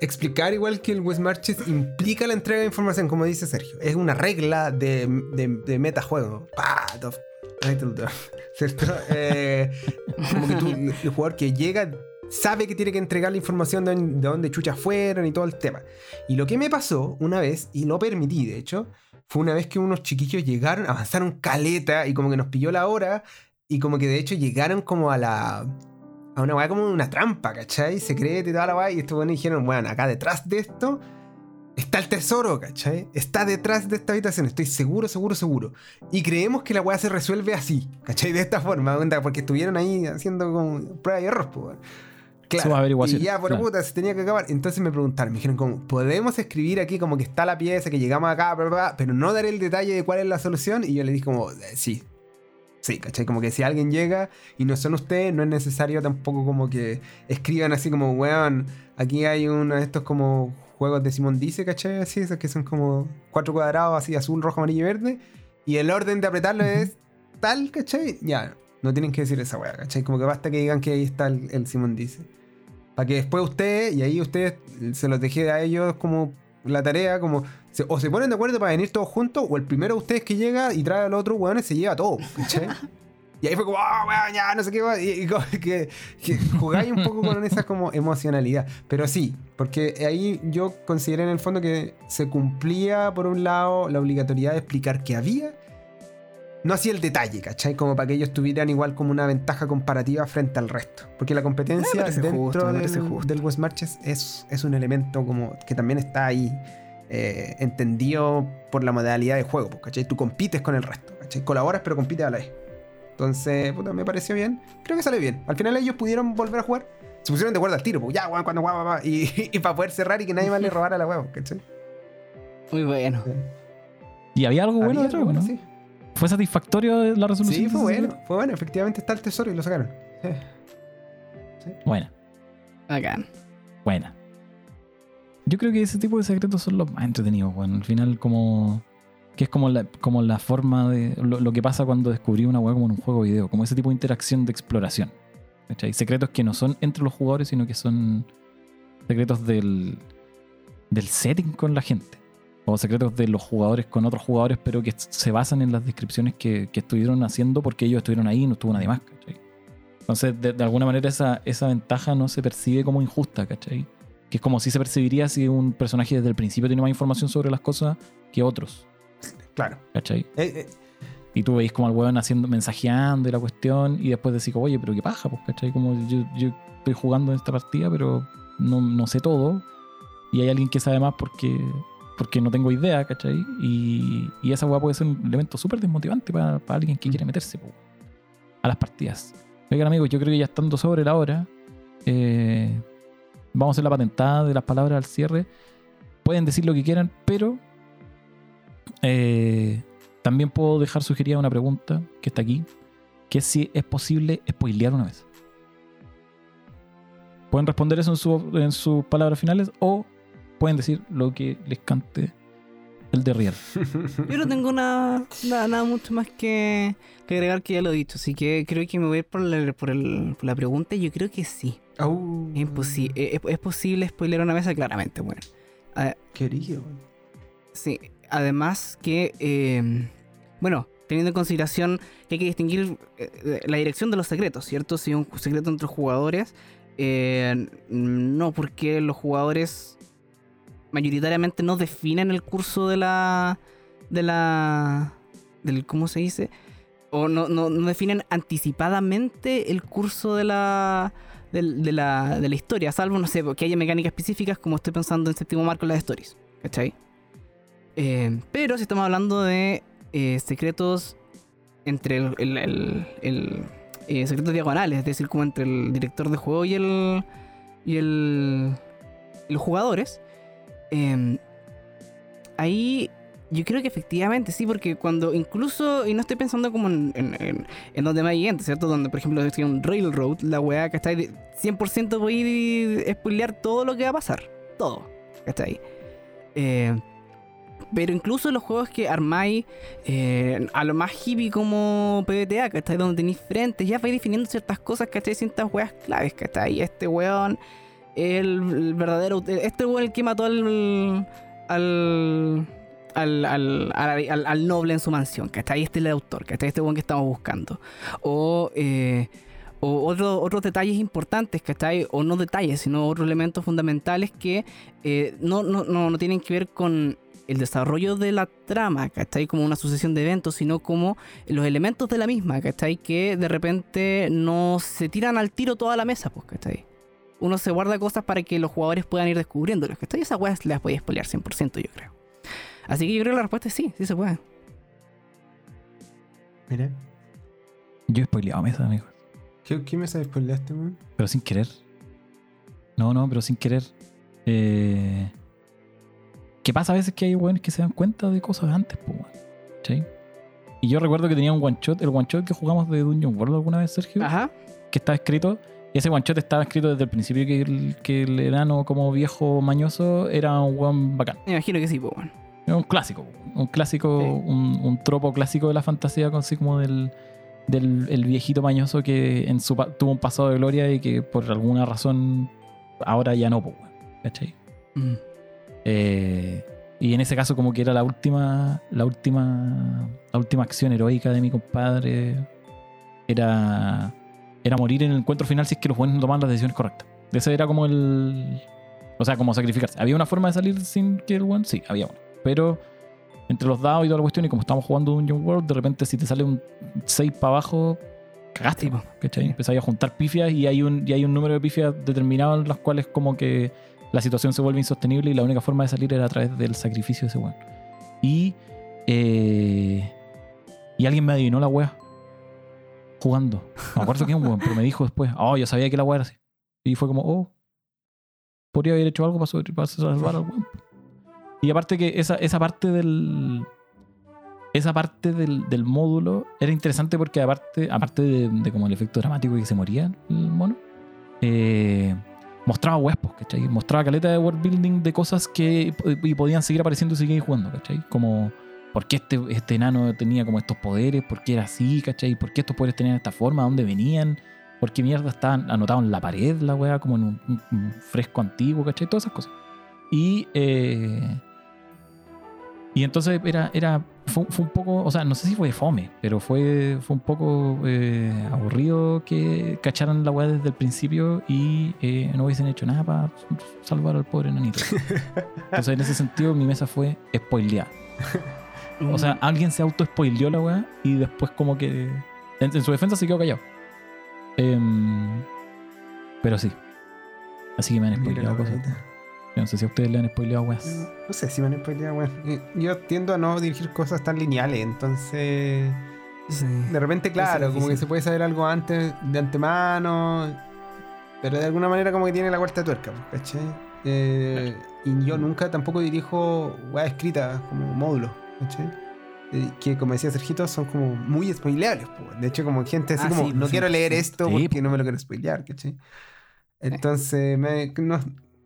Explicar igual que el West Marches implica la entrega de información, como dice Sergio. Es una regla de, de, de metajuego. Tof, ¿Cierto? Eh, como que tú, el jugador que llega sabe que tiene que entregar la información de, de dónde chuchas fueron y todo el tema. Y lo que me pasó una vez, y lo permití de hecho, fue una vez que unos chiquillos llegaron, avanzaron caleta y como que nos pilló la hora y como que de hecho llegaron como a la... A una weá como una trampa, ¿cachai? Secreta y toda la weá. Y estos buenos dijeron, bueno, acá detrás de esto está el tesoro, ¿cachai? Está detrás de esta habitación, estoy seguro, seguro, seguro. Y creemos que la weá se resuelve así, ¿cachai? De esta forma, porque estuvieron ahí haciendo como prueba y error, pues. averiguaciones, Y ya, por claro. puta, se tenía que acabar. Entonces me preguntaron, me dijeron, como, podemos escribir aquí como que está la pieza, que llegamos acá, bla, bla, bla, pero no dar el detalle de cuál es la solución. Y yo le dije, como, eh, sí. Sí, ¿cachai? Como que si alguien llega y no son ustedes, no es necesario tampoco como que escriban así como, weón, aquí hay uno de estos como juegos de Simón Dice, ¿cachai? Así, esos que son como cuatro cuadrados así, azul, rojo, amarillo y verde. Y el orden de apretarlo es tal, ¿cachai? Ya, no tienen que decir esa weá, ¿cachai? Como que basta que digan que ahí está el, el Simón Dice. Para que después ustedes, y ahí ustedes se los dejé a ellos como la tarea, como se- o se ponen de acuerdo para venir todos juntos, o el primero de ustedes que llega y trae al otro, weón, se lleva todo, ¿cachai? Y ahí fue como, ah, weón, ya, no sé qué, weón", y, y como que, que jugáis un poco con esa como emocionalidad. Pero sí, porque ahí yo consideré en el fondo que se cumplía, por un lado, la obligatoriedad de explicar qué había, no hacía el detalle, ¿cachai? Como para que ellos tuvieran igual como una ventaja comparativa frente al resto. Porque la competencia dentro justo, del, del West Marches es, es un elemento como que también está ahí eh, entendido por la modalidad de juego, ¿cachai? Tú compites con el resto, ¿cachai? Colaboras pero compites a la vez. Entonces, puta, me pareció bien. Creo que salió bien. Al final ellos pudieron volver a jugar. Se pusieron de acuerdo al tiro, pues ya, weón, cuando guau, guau, y, y para poder cerrar y que nadie más le robara la huevo, ¿cachai? Muy bueno. ¿Y había algo bueno Había detrás, algo no? sí. ¿Fue satisfactorio la resolución? Sí, fue bueno, fue bueno. Efectivamente está el tesoro y lo sacaron. Sí. secreto? Buena, Bacán. buena. Yo creo que ese tipo de secretos son los más entretenidos, bueno. Al final, como. Que es como la, como la forma de. Lo, que pasa cuando descubrí una weá como en un juego video. Como ese tipo de interacción de exploración. ¿cachai? Secretos que no son entre los jugadores, sino que son secretos del, del setting con la gente. O secretos de los jugadores con otros jugadores, pero que se basan en las descripciones que, que estuvieron haciendo porque ellos estuvieron ahí y no estuvo nadie más, ¿cachai? Entonces, de, de alguna manera, esa, esa ventaja no se percibe como injusta, ¿cachai? Que es como si se percibiría si un personaje desde el principio tiene más información sobre las cosas que otros, Claro. ¿cachai? Eh, eh, Y tú veis como al weón haciendo, mensajeando y la cuestión, y después decís, oye, pero qué paja, pues, ¿cachai? Como yo, yo estoy jugando en esta partida, pero no, no sé todo. Y hay alguien que sabe más porque, porque no tengo idea, ¿cachai? Y, y esa weá puede ser un elemento súper desmotivante para, para alguien que quiere meterse po, a las partidas. Oigan, amigos, yo creo que ya estando sobre la hora, eh, vamos a hacer la patentada de las palabras al cierre. Pueden decir lo que quieran, pero eh, también puedo dejar sugerida una pregunta que está aquí, que es si es posible spoilear una vez. Pueden responder eso en, su- en sus palabras finales o pueden decir lo que les cante el de Riel. Yo no tengo nada, nada, nada mucho más que, que agregar que ya lo he dicho, así que creo que me voy a ir por la, por el- por la pregunta y yo creo que sí. au. Es, imposi- es, es posible spoiler una mesa, claramente, bueno. Querido. sí, además que, eh, bueno, teniendo en consideración que hay que distinguir eh, la dirección de los secretos, ¿cierto? Si un secreto entre jugadores, eh, no, porque los jugadores mayoritariamente no definen el curso de la. de la. del. ¿cómo se dice? O no, no, no definen anticipadamente el curso de la. del- De, la, de la historia, salvo, no sé, que haya mecánicas específicas como estoy pensando en séptimo marco en las stories, ¿cachai? Eh, pero si estamos hablando de eh, secretos entre el, eh, secretos diagonales, es decir, como entre el director de juego y el y el los jugadores. eh, ahí yo creo que efectivamente sí, porque cuando incluso, y no estoy pensando como en, en, en, en donde más gente, ¿cierto? Donde, por ejemplo, es un Railroad, la weá que está ahí, de 100% voy a spoilear todo lo que va a pasar. Todo. Está ahí. Eh, pero incluso los juegos que armáis eh, a lo más hippie como PBTA, ¿cachai? Donde tenéis frentes, ya vais definiendo ciertas cosas, ¿cachai? Ciertas weas claves, ¿cachai? Este weón, el, verdadero. Este weón el que mató al. al. Al, al, al, al- al noble en su mansión, ¿cachai? Este es el autor, ¿cachai? Este weón que estamos buscando. O. eh, o otro- otros detalles importantes, ¿cachai? O no detalles, sino otros elementos fundamentales que eh, no, no, no, no tienen que ver con el desarrollo de la trama, ¿cachai? Como una sucesión de eventos, sino como los elementos de la misma, ¿cachai? Que de repente no se tiran al tiro toda la mesa, pues, ¿cachai? Uno se guarda cosas para que los jugadores puedan ir descubriéndolas, ¿cachai? Esas weas las podía spoilear 100%, yo creo. Así que yo creo que la respuesta es sí, sí se puede. Mira. Yo he spoileado mesa, amigo. ¿Qué, qué me sabes spoileaste, weón? Pero sin querer. No, no, pero sin querer. Eh, ¿Qué pasa a veces que hay weones que se dan cuenta de cosas antes, pues, weón? ¿Sí? Y yo recuerdo que tenía un one shot, el one shot que jugamos de Dungeon World alguna vez, Sergio, Ajá. que estaba escrito. Y ese one shot estaba escrito desde el principio que el, que el enano como viejo mañoso era un weón bacán. Me imagino que sí, pues, bueno. Era un clásico, un clásico, Sí. un, un tropo clásico de la fantasía, así como del, del el viejito mañoso que en su tuvo un pasado de gloria y que por alguna razón ahora ya no, pues, ¿cachai? Mm. Eh, y en ese caso como que era la última, la última, la última acción heroica de mi compadre era, era morir en el encuentro final si es que los buenos no tomaban las decisiones correctas. Ese era como el, o sea, como sacrificarse. ¿Había una forma de salir sin que el buen? Sí, había una. Pero entre los dados y toda la cuestión y como estamos jugando Dungeon World, de repente si te sale un 6 para abajo, cagaste. ¿cachai? Empezáis a juntar pifias y hay un, y hay un número de pifias determinado en las cuales como que la situación se vuelve insostenible y la única forma de salir era a través del sacrificio de ese weón. Y, eh, y alguien me adivinó la wea jugando. No me acuerdo quién, weón, pero me dijo después, oh, yo sabía que la wea era así. Y fue como, oh, podría haber hecho algo para, salvar al weón. Y aparte que esa, esa parte del. Esa parte del, del módulo era interesante porque aparte, aparte de, como el efecto dramático que se moría el mono, eh, mostraba huespos, ¿cachai? Mostraba caleta de world building de cosas que y podían seguir apareciendo y seguir jugando, ¿cachai? Como por qué este, este enano tenía como estos poderes, por qué era así, ¿cachai? ¿Por qué estos poderes tenían esta forma? ¿De dónde venían? ¿Por qué mierda estaban anotados en la pared la weá? Como en un, un- un fresco antiguo, ¿cachai? Todas esas cosas. Y eh, y entonces era, era fue, fue un poco, o sea, no sé si fue fome, pero fue, fue un poco eh, aburrido que cacharan la weá desde el principio y eh, no hubiesen hecho nada para salvar al pobre nanito. Entonces, en ese sentido, mi mesa fue spoileada. O sea, alguien se auto-spoileó la weá y después, como que en, en su defensa se quedó callado. Em, pero sí. Así que me han spoileado cosas. Yo no sé si a ustedes le han spoileado weas. No sé si me han spoileado, weón. Eh, Yo tiendo a no dirigir cosas tan lineales, entonces. Sí. De repente, claro, como que se puede saber algo antes de antemano. Pero de alguna manera, como que tiene la vuelta de tuerca, ¿cachai? Eh, y yo nunca tampoco dirijo weas escritas como módulos, ¿cachai? Eh, Que como decía Sergito, son como muy spoileables. pues. De hecho, como gente así Ah, como, sí, no quiero leer sí. esto Sí, porque no me lo quiero spoilear, ¿cachai? Entonces, me- no-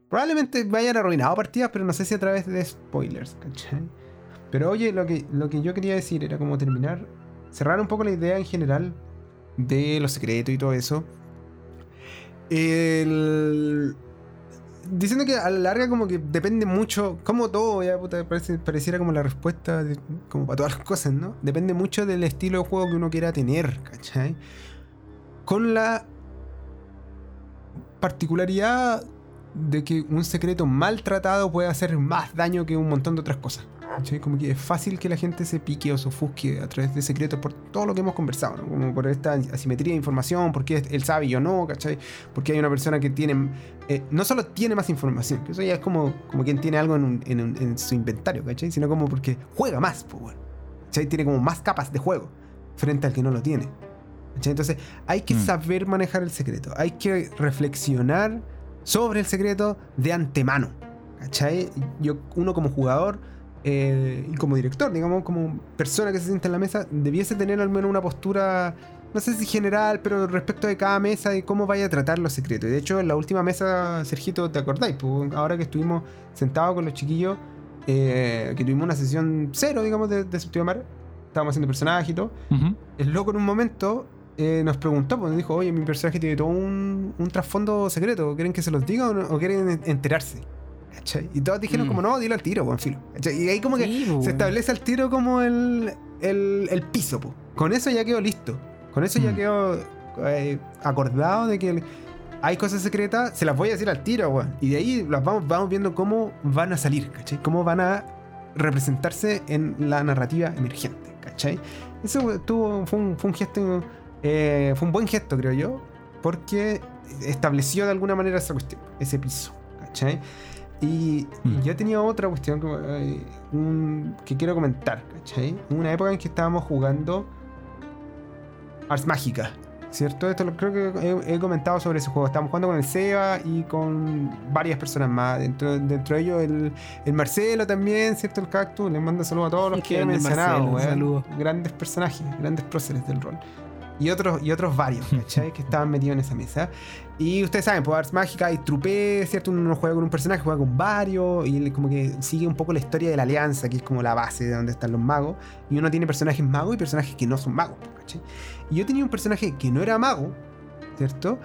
probablemente vayan arruinado partidas, pero no sé si a través de spoilers, ¿cachai? Pero oye, lo que, lo que yo quería decir era como terminar, cerrar un poco la idea en general de los secretos y todo eso. El- diciendo que a la larga como que depende mucho, como todo, ya parece- pareciera como la respuesta como para todas las cosas, ¿no? Depende mucho del estilo de juego que uno quiera tener, ¿cachai? Con la particularidad de que un secreto maltratado puede hacer más daño que un montón de otras cosas. ¿cachai? Como que es fácil que la gente se pique o se ofusque a través de secretos por todo lo que hemos conversado, ¿no? Como por esta asimetría de información, porque él sabe y yo no, ¿cachai? Porque hay una persona que tiene, eh, no solo tiene más información, que eso ya es como, como quien tiene algo en, un- en un- en su inventario, ¿cachai? Sino como porque juega más, pues, bueno, ¿cachai? Tiene como más capas de juego frente al que no lo tiene. ¿cachai? Entonces hay que Mm. saber manejar el secreto, hay que reflexionar sobre el secreto de antemano. ¿Cachai? Yo, uno como jugador eh, y como director, digamos, como persona que se sienta en la mesa, debiese tener al menos una postura, no sé si general, pero respecto de cada mesa y cómo vaya a tratar los secretos. Y de hecho, en la última mesa, Sergito, ¿te acordáis? Pues, ahora que estuvimos sentados con los chiquillos, eh, que tuvimos una sesión cero, digamos, de, de Mar, estábamos haciendo personajes y todo, Ujú. el loco en un momento eh, nos preguntó, pues nos dijo, oye, mi personaje tiene todo un, un trasfondo secreto, ¿quieren que se los diga o, no- o quieren en- enterarse? ¿Cachai? Y todos dijeron Mm. como, no, dilo al tiro, buen filo. ¿Cachai? Y ahí como que Sí, se establece al tiro como el, el, el piso, po. Con eso ya quedó listo. Con eso ya Mm. quedó eh, acordado de que el- hay cosas secretas, se las voy a decir al tiro, weón. Y de ahí las vamos, vamos viendo cómo van a salir, ¿cachai? Cómo van a representarse en la narrativa emergente, ¿cachai? Eso tuvo, fue, un, fue un gesto, eh, fue un buen gesto, creo yo, porque estableció de alguna manera esa cuestión, ese piso, ¿cachai? Y, Mm. yo tenía otra cuestión que, eh, un- que quiero comentar, ¿cachai? Una época en que estábamos jugando Ars Mágica, ¿cierto? Esto lo, creo que he, he comentado sobre ese juego. Estábamos jugando con el Seba y con varias personas más. Dentro, dentro de ellos el, el Marcelo también, ¿cierto? El Cactus. Les mando saludos a todos los que he mencionado, Marcelo. Grandes personajes, grandes próceres del rol. Y otros, y otros varios, ¿cachai? que estaban metidos en esa mesa. Y ustedes saben, pues Ars Mágica hay trupe, ¿cierto? Uno no juega con un personaje, juega con varios. Y él como que sigue un poco la historia de la alianza, que es como la base de donde están los magos. Y uno tiene personajes magos y personajes que no son magos, ¿cachai? Y yo tenía un personaje que no era mago, ¿cierto?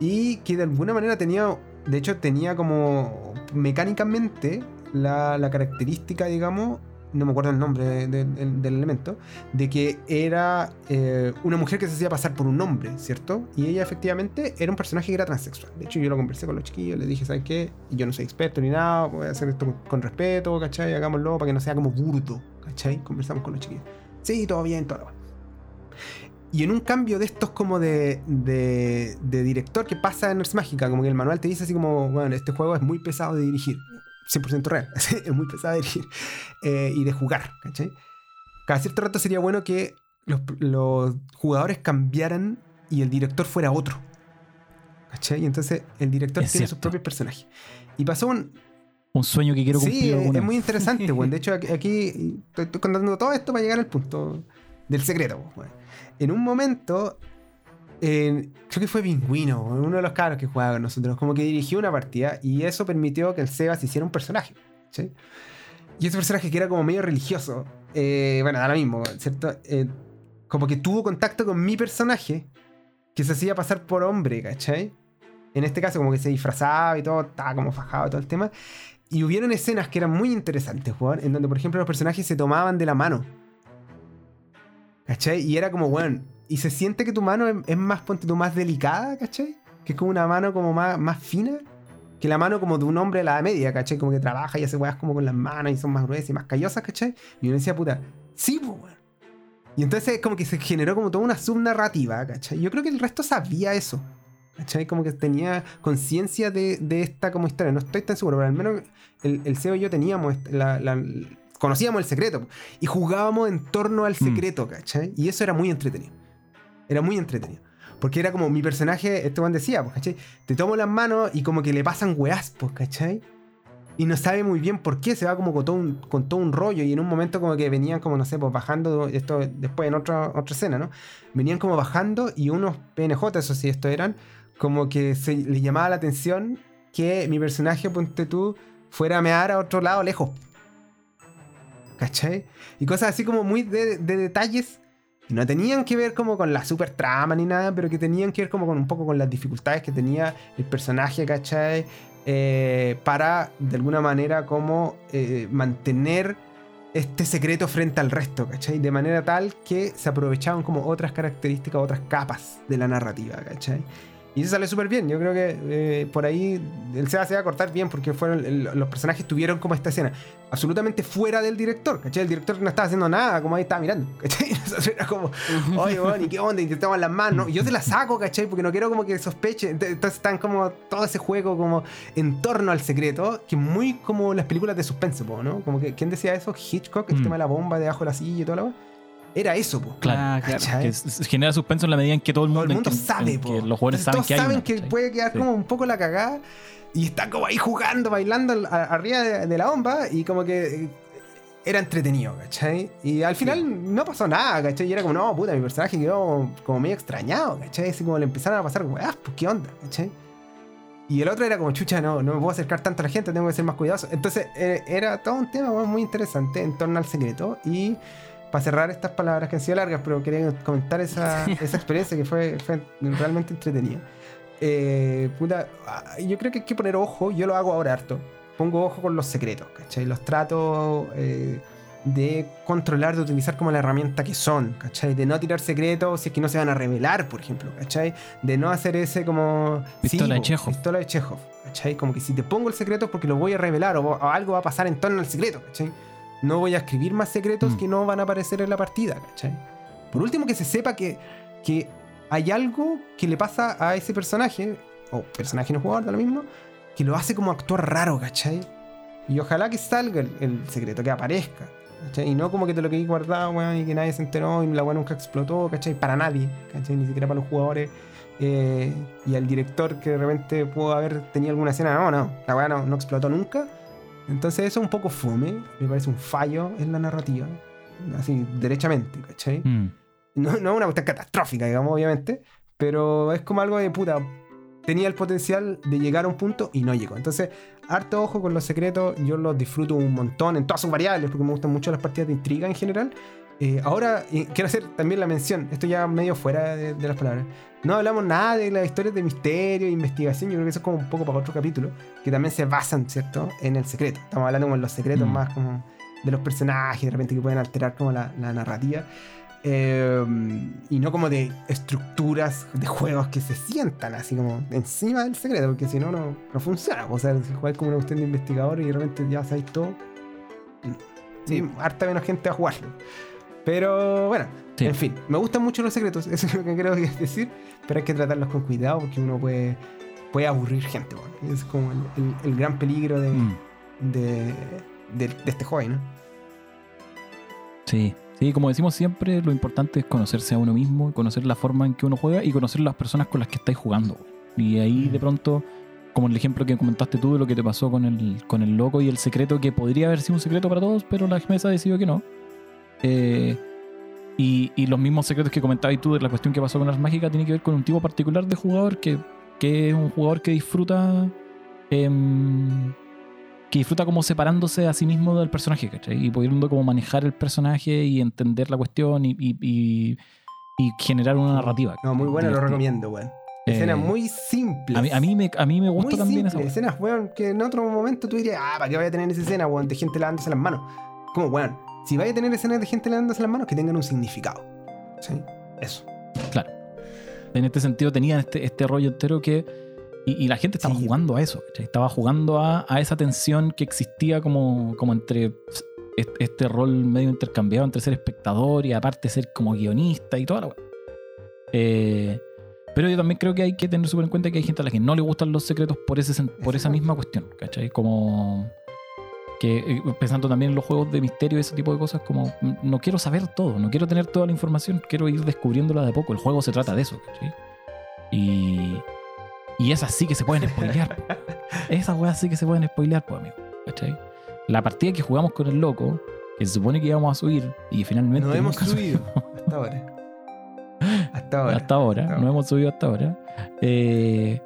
Y que de alguna manera tenía, de hecho tenía como mecánicamente la, la característica, digamos, no me acuerdo el nombre de- de- del- del elemento, de que era eh, una mujer que se hacía pasar por un hombre, ¿cierto? Y ella efectivamente era un personaje que era transexual. De hecho, yo lo conversé con los chiquillos, les dije, ¿sabes qué? Yo no soy experto ni nada, voy a hacer esto con, con respeto, ¿cachai? Hagámoslo para que no sea como burdo, ¿cachai? Conversamos con los chiquillos. Sí, todo bien, todo bien. Y en un cambio de estos como de, de, de director que pasa en Ars Mágica, como que el manual te dice así como, bueno, este juego es muy pesado de dirigir. 100% real, es muy pesado de dirigir eh, y de jugar, ¿cachai? Cada cierto rato sería bueno que los, los jugadores cambiaran y el director fuera otro. ¿Cachai? Y entonces el director Es tiene sus propios personajes. Y pasó un, Un sueño que quiero Sí, cumplir. es, alguna es muy interesante. De hecho, aquí, estoy, contando todo esto para llegar al punto del secreto. En un momento, creo que fue Pingüino, uno de los cabros que jugaba con nosotros, como que dirigió una partida y eso permitió que el Sebas hiciera un personaje, ¿sí? Y ese personaje que era como medio religioso, eh, bueno, lo mismo, ¿cierto? Eh, como que tuvo contacto con mi personaje, que se hacía pasar por hombre, ¿cachai? En este caso, como que se disfrazaba y todo, estaba como fajado y todo el tema. Y hubieron escenas que eran muy interesantes, weón, en donde, por ejemplo, los personajes se tomaban de la mano. ¿Cachai? Y era como, weón, y se siente que tu mano es, es más, ponte tú, más delicada, ¿cachai? Que es como una mano como más, más fina que la mano como de un hombre a la media, ¿cachai? Como que trabaja y hace weas como con las manos y son más gruesas y más callosas, ¿cachai? Y uno decía, puta, sí, pues, weón. Y entonces como que se generó como toda una subnarrativa, ¿cachai? Yo creo que el resto sabía eso. ¿Cachai? Como que tenía conciencia de, de esta como historia. No estoy tan seguro, pero al menos el, el CEO y yo teníamos est- la- la- conocíamos el secreto y jugábamos en torno al secreto, ¿cachai? Y eso era muy entretenido. Era muy entretenido. Porque era como mi personaje, este Juan decía. Te tomo las manos y como que le pasan weás, ¿cachai? Y no sabe muy bien por qué, se va como con todo un, con todo un rollo. Y en un momento como que venían como, no sé, bajando, esto después en otra, otra escena, ¿no? Venían como bajando y unos PNJ, eso sí, esto eran, como que se le llamaba la atención que mi personaje, ponte tú, fuera a mear a otro lado lejos. ¿Cachai? Y cosas así como muy de, de detalles. No tenían que ver como con la super trama ni nada, pero que tenían que ver como con un poco con las dificultades que tenía el personaje, ¿cachai? Eh, para de alguna manera como eh, mantener este secreto frente al resto, ¿cachai? De manera tal que se aprovechaban como otras características, otras capas de la narrativa, ¿cachai? Y eso sale súper bien. Yo creo que eh, por ahí el SEA se va a cortar bien porque fueron el- los personajes tuvieron como esta escena absolutamente fuera del director, ¿cachai? El director no estaba haciendo nada, como ahí estaba mirando, ¿cachai? Era como, oye, bueno, ¿y qué onda? Intentamos las manos. Y yo te la saco, ¿cachai? Porque no quiero como que sospeche. Ent- Entonces están como todo ese juego como en torno al secreto, que muy como las películas de suspense, ¿no? Como que, ¿quién decía eso? Hitchcock, el Mm. tema de la bomba debajo de la silla y todo lo Era eso, po. Claro. Ah, claro. Genera suspenso en la medida en que todo el Todo mundo, el mundo en- sabe, en po. que los jugadores saben todos que hay saben una, que ¿cachai? puede quedar Sí. como un poco la cagada y están como ahí jugando, bailando a- arriba de, de la bomba y como que eh, era entretenido, ¿cachai? Y al final no pasó nada, ¿cachai? Y era como, no, puta, mi personaje quedó como, medio extrañado, ¿cachai? Así como le empezaron a pasar, como, ah, pues qué onda, ¿cachai? Y el otro era como, chucha, no, no me puedo acercar tanto a la gente, tengo que ser más cuidadoso. Entonces eh, era todo un tema muy interesante en torno al secreto y para cerrar estas palabras que han sido largas, pero quería comentar esa, esa experiencia que fue, fue realmente entretenida. Eh, puta, ah, yo creo que hay que poner ojo, yo lo hago ahora harto. Pongo ojo con los secretos, ¿cachai? Los trato eh, de controlar, de utilizar como la herramienta que son, ¿cachai? De no tirar secretos si es que no se van a revelar, por ejemplo, ¿cachai? De no hacer ese como... Pistola de po, Chekhov. Pistola de Chekhov, ¿cachai? Como que si te pongo el secreto es porque lo voy a revelar o, o algo va a pasar en torno al secreto, ¿cachai? No voy a escribir más secretos Mm. que no van a aparecer en la partida, ¿cachai? Por último, que se sepa que, que hay algo que le pasa a ese personaje, o personaje no jugador, da lo mismo, que lo hace como actuar raro, ¿cachai? Y ojalá que salga el, el secreto, que aparezca. ¿cachai? Y no como que te lo quedé guardado, weón, y que nadie se enteró y la weá nunca explotó, ¿cachai? Para nadie, ¿cachai? Ni siquiera para los jugadores. eh, y al director que de repente pudo haber tenido alguna escena, no, no, la weá no, no explotó nunca. Entonces eso es un poco fome, me parece un fallo en la narrativa, así, derechamente, ¿cachai? Mm. No, no es una cuestión catastrófica, digamos, obviamente. Pero es como algo de puta. Tenía el potencial de llegar a un punto y no llegó. Entonces, harto ojo con los secretos. Yo los disfruto un montón en todas sus variables porque me gustan mucho las partidas de intriga en general. Eh, ahora, eh, quiero hacer también la mención. Esto ya medio fuera de, de las palabras. No hablamos nada de las historias de misterio e investigación. Yo creo que eso es como un poco para otro capítulo. Que también se basan, ¿cierto? En el secreto. Estamos hablando como en los secretos Mm. más como de los personajes, de repente que pueden alterar como la, la narrativa. Eh, y no como de estructuras de juegos que se sientan así como encima del secreto, porque si no, no, no funciona. O sea, si jugáis como una cuestión de investigador y de repente ya sabéis todo, sí, harta menos gente va a jugarlo. Pero bueno, Sí. en fin, me gustan mucho los secretos, eso es lo que creo que es decir, pero hay que tratarlos con cuidado porque uno puede, puede aburrir gente. bueno. Es como el, el- el gran peligro de, Mm. de, de- de este juego, ¿no? Sí, sí, como decimos siempre, lo importante es conocerse a uno mismo, conocer la forma en que uno juega y conocer las personas con las que estáis jugando. Y ahí de pronto, como el ejemplo que comentaste tú de lo que te pasó con el, con el loco y el secreto, que podría haber sido un secreto para todos, pero la mesa decidió que no. Eh, y, y los mismos secretos que comentabas tú de la cuestión que pasó con las mágicas tiene que ver con un tipo particular de jugador que, que es un jugador que disfruta. em, que disfruta como separándose a sí mismo del personaje, ¿cachai? Y pudiendo como manejar el personaje y entender la cuestión y, y- y- y generar una narrativa. No, muy bueno, lo divertida. recomiendo, weón. Eh, Escenas muy simples. A mí, a mí me, a mí me gusta muy también esa weá. Escenas, weón, que en otro momento tú dirías, ah, ¿para qué voy a tener esa escena, weón, de gente lavándose las manos? Como, weón, si vais a tener escenas de gente lavándose las manos, que tengan un significado. ¿Sí? Eso. En este sentido tenían este, este rollo entero que... Y, y la gente estaba Sí. jugando a eso, ¿cachai? Estaba jugando a, a esa tensión que existía como, como entre est- este rol medio intercambiado entre ser espectador y aparte ser como guionista y toda la weá. Eh, pero yo también creo que hay que tener súper en cuenta que hay gente a la que no le gustan los secretos por, ese, por esa misma cuestión, ¿cachai? Como que eh, pensando también en los juegos de misterio y ese tipo de cosas, como no quiero saber todo, no quiero tener toda la información, quiero ir descubriéndola de a poco. El juego se trata de eso, ¿cachai? Y, y esas sí que se pueden spoilear. po. esas weas sí que se pueden spoilear, pues, amigo, ¿cachai? La partida que jugamos con el loco, que se supone que íbamos a subir y finalmente No hemos subido hasta ahora. Hasta ahora. hasta ahora, Hasta no hemos subido hasta ahora. Eh,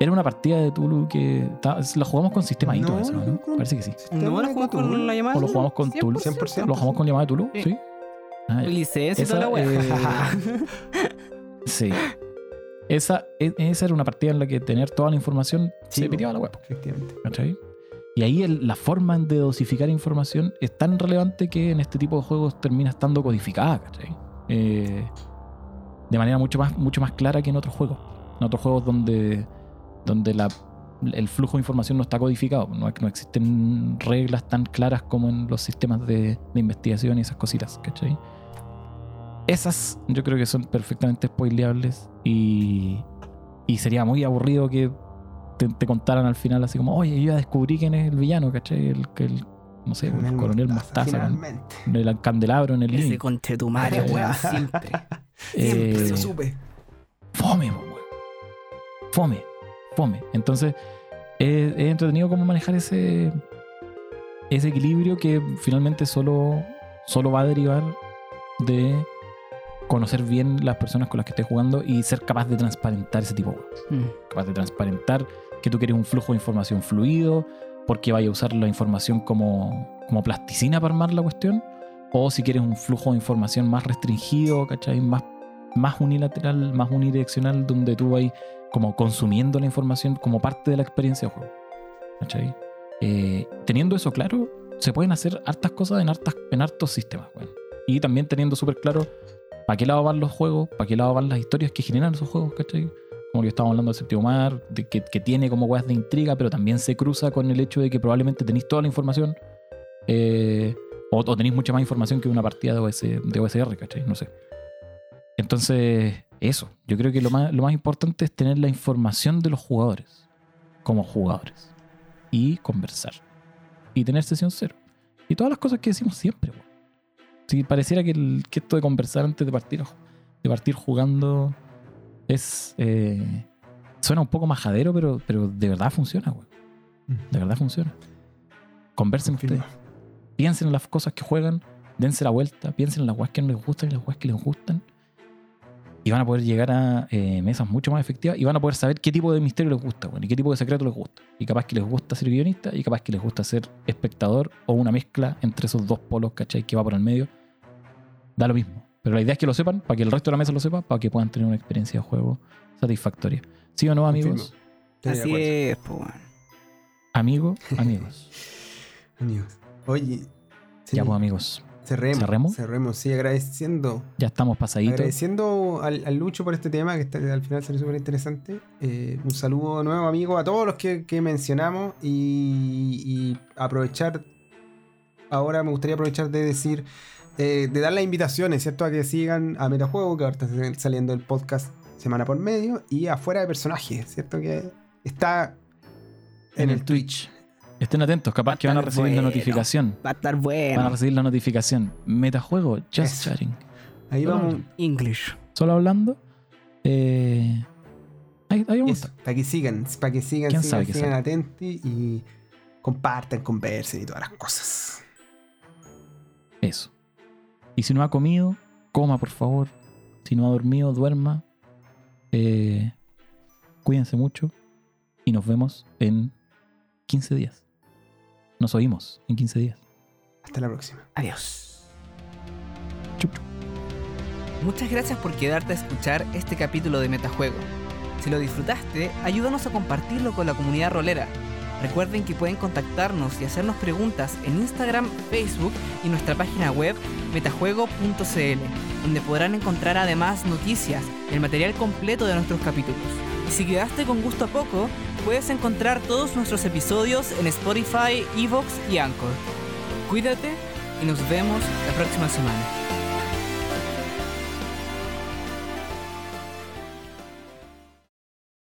era una partida de Tulu que la jugamos con sistema ITO, No, eso, ¿no? no, con- Parece que sí. ¿No la jugamos con la llamada? ¿O lo jugamos con Tulu? 100%. ¿Lo jugamos con llamada de Tulu? Sí. Sí. Ah, y toda la Esa, wea. eh, sí. Esa, e- esa era una partida en la que tener toda la información Sí, se po. piteaba la web. Efectivamente. ¿Cachai? Y ahí el- la forma de dosificar información es tan relevante que en este tipo de juegos termina estando codificada, ¿cachai? Eh, de manera mucho más, mucho más clara que en otros juegos. En otros juegos donde, donde la, el flujo de información no está codificado. No, no existen reglas tan claras como en los sistemas de, de investigación y esas cositas, ¿cachai? Esas yo creo que son perfectamente spoileables y, y sería muy aburrido que te, te contaran al final así como, oye, yo ya descubrí quién es el villano, ¿cachai? El, que el no sé, el coronel Mostaza, con el candelabro en el Ese link. Eh, weón, siempre. Siempre Eh, lo supe. fome, weón. Fome, fome. Entonces, es, es entretenido cómo manejar ese, ese equilibrio que finalmente solo, solo va a derivar de conocer bien las personas con las que estés jugando y ser capaz de transparentar ese tipo de juegos. Mm. capaz de transparentar que tú quieres un flujo de información fluido, porque vaya a usar la información como, como plasticina para armar la cuestión, o si quieres un flujo de información más restringido, ¿cachai? Más, más unilateral, más unidireccional, donde tú vas como consumiendo la información como parte de la experiencia de juego. ¿cachai? Eh, teniendo eso claro, se pueden hacer hartas cosas en, hartas, en hartos sistemas. weón. Y también teniendo súper claro para qué lado van los juegos, para qué lado van las historias que generan esos juegos, ¿cachai? como que estábamos hablando del séptimo mar, de que, que tiene como weas de intriga, pero también se cruza con el hecho de que probablemente tenéis toda la información, eh, o, o tenéis mucha más información que una partida de, OS, de OSR, ¿cachai? No sé. Entonces, eso. Yo creo que lo más, lo más importante es tener la información de los jugadores, como jugadores, y conversar, y tener sesión cero. Y todas las cosas que decimos siempre, weón. Si pareciera que, el- que esto de conversar antes de partir, de partir jugando es. eh, suena un poco majadero, pero, pero de verdad funciona, güey. De verdad funciona. Conversen Confirmo. ustedes. Piensen en las cosas que juegan, dense la vuelta, piensen en las weas que no les gustan y las weas que les gustan. Y van a poder llegar a eh, mesas mucho más efectivas y van a poder saber qué tipo de misterio les gusta, güey, y qué tipo de secreto les gusta. Y capaz que les gusta ser guionista y capaz que les gusta ser espectador o una mezcla entre esos dos polos, ¿cachai? Que va por el medio. Da lo mismo. Pero la idea es que lo sepan, para que el resto de la mesa lo sepa, para que puedan tener una experiencia de juego satisfactoria. ¿Sí o no, amigos? Así es, po, weón. Amigos, amigos. Amigos. Oye. sí, Ya, pues, amigos. Cerremos. ¿cerremos? Cerremos, sí, agradeciendo. Ya estamos pasaditos. Agradeciendo al, al Lucho por este tema, que está- al final salió súper interesante. Eh, un saludo nuevo, amigo, a todos los que, que mencionamos. Y, y aprovechar. Ahora me gustaría aprovechar de decir. eh, de dar las invitaciones, ¿cierto? A que sigan a Metajuego, que ahora está saliendo el podcast semana por medio. Y afuera de personajes, ¿cierto? Que está en el Twitch. Estén atentos, capaz que van a recibir la bueno. notificación. Va a estar Van a bueno. recibir la notificación. Metajuego, just Eso. chatting. Ahí Solo vamos. English. Solo hablando. Eh, ahí, ahí vamos. para que sigan, para que sigan, ¿Quién sigan, sabe sigan atentos y compartan, conversen y todas las cosas. Eso. Y si no ha comido, coma, por favor. Si no ha dormido, duerma. Eh, cuídense mucho. Y nos vemos en 15 días. Nos oímos en 15 días. Hasta la próxima. Adiós. Chup, chup. Muchas gracias por quedarte a escuchar este capítulo de Metajuego. Si lo disfrutaste, ayúdanos a compartirlo con la comunidad rolera. Recuerden que pueden contactarnos y hacernos preguntas en Instagram, Facebook y nuestra página web metajuego.cl, donde podrán encontrar además noticias y el material completo de nuestros capítulos. Y si quedaste con gusto a poco, puedes encontrar todos nuestros episodios en Spotify, Evox y Anchor. Cuídate y nos vemos la próxima semana.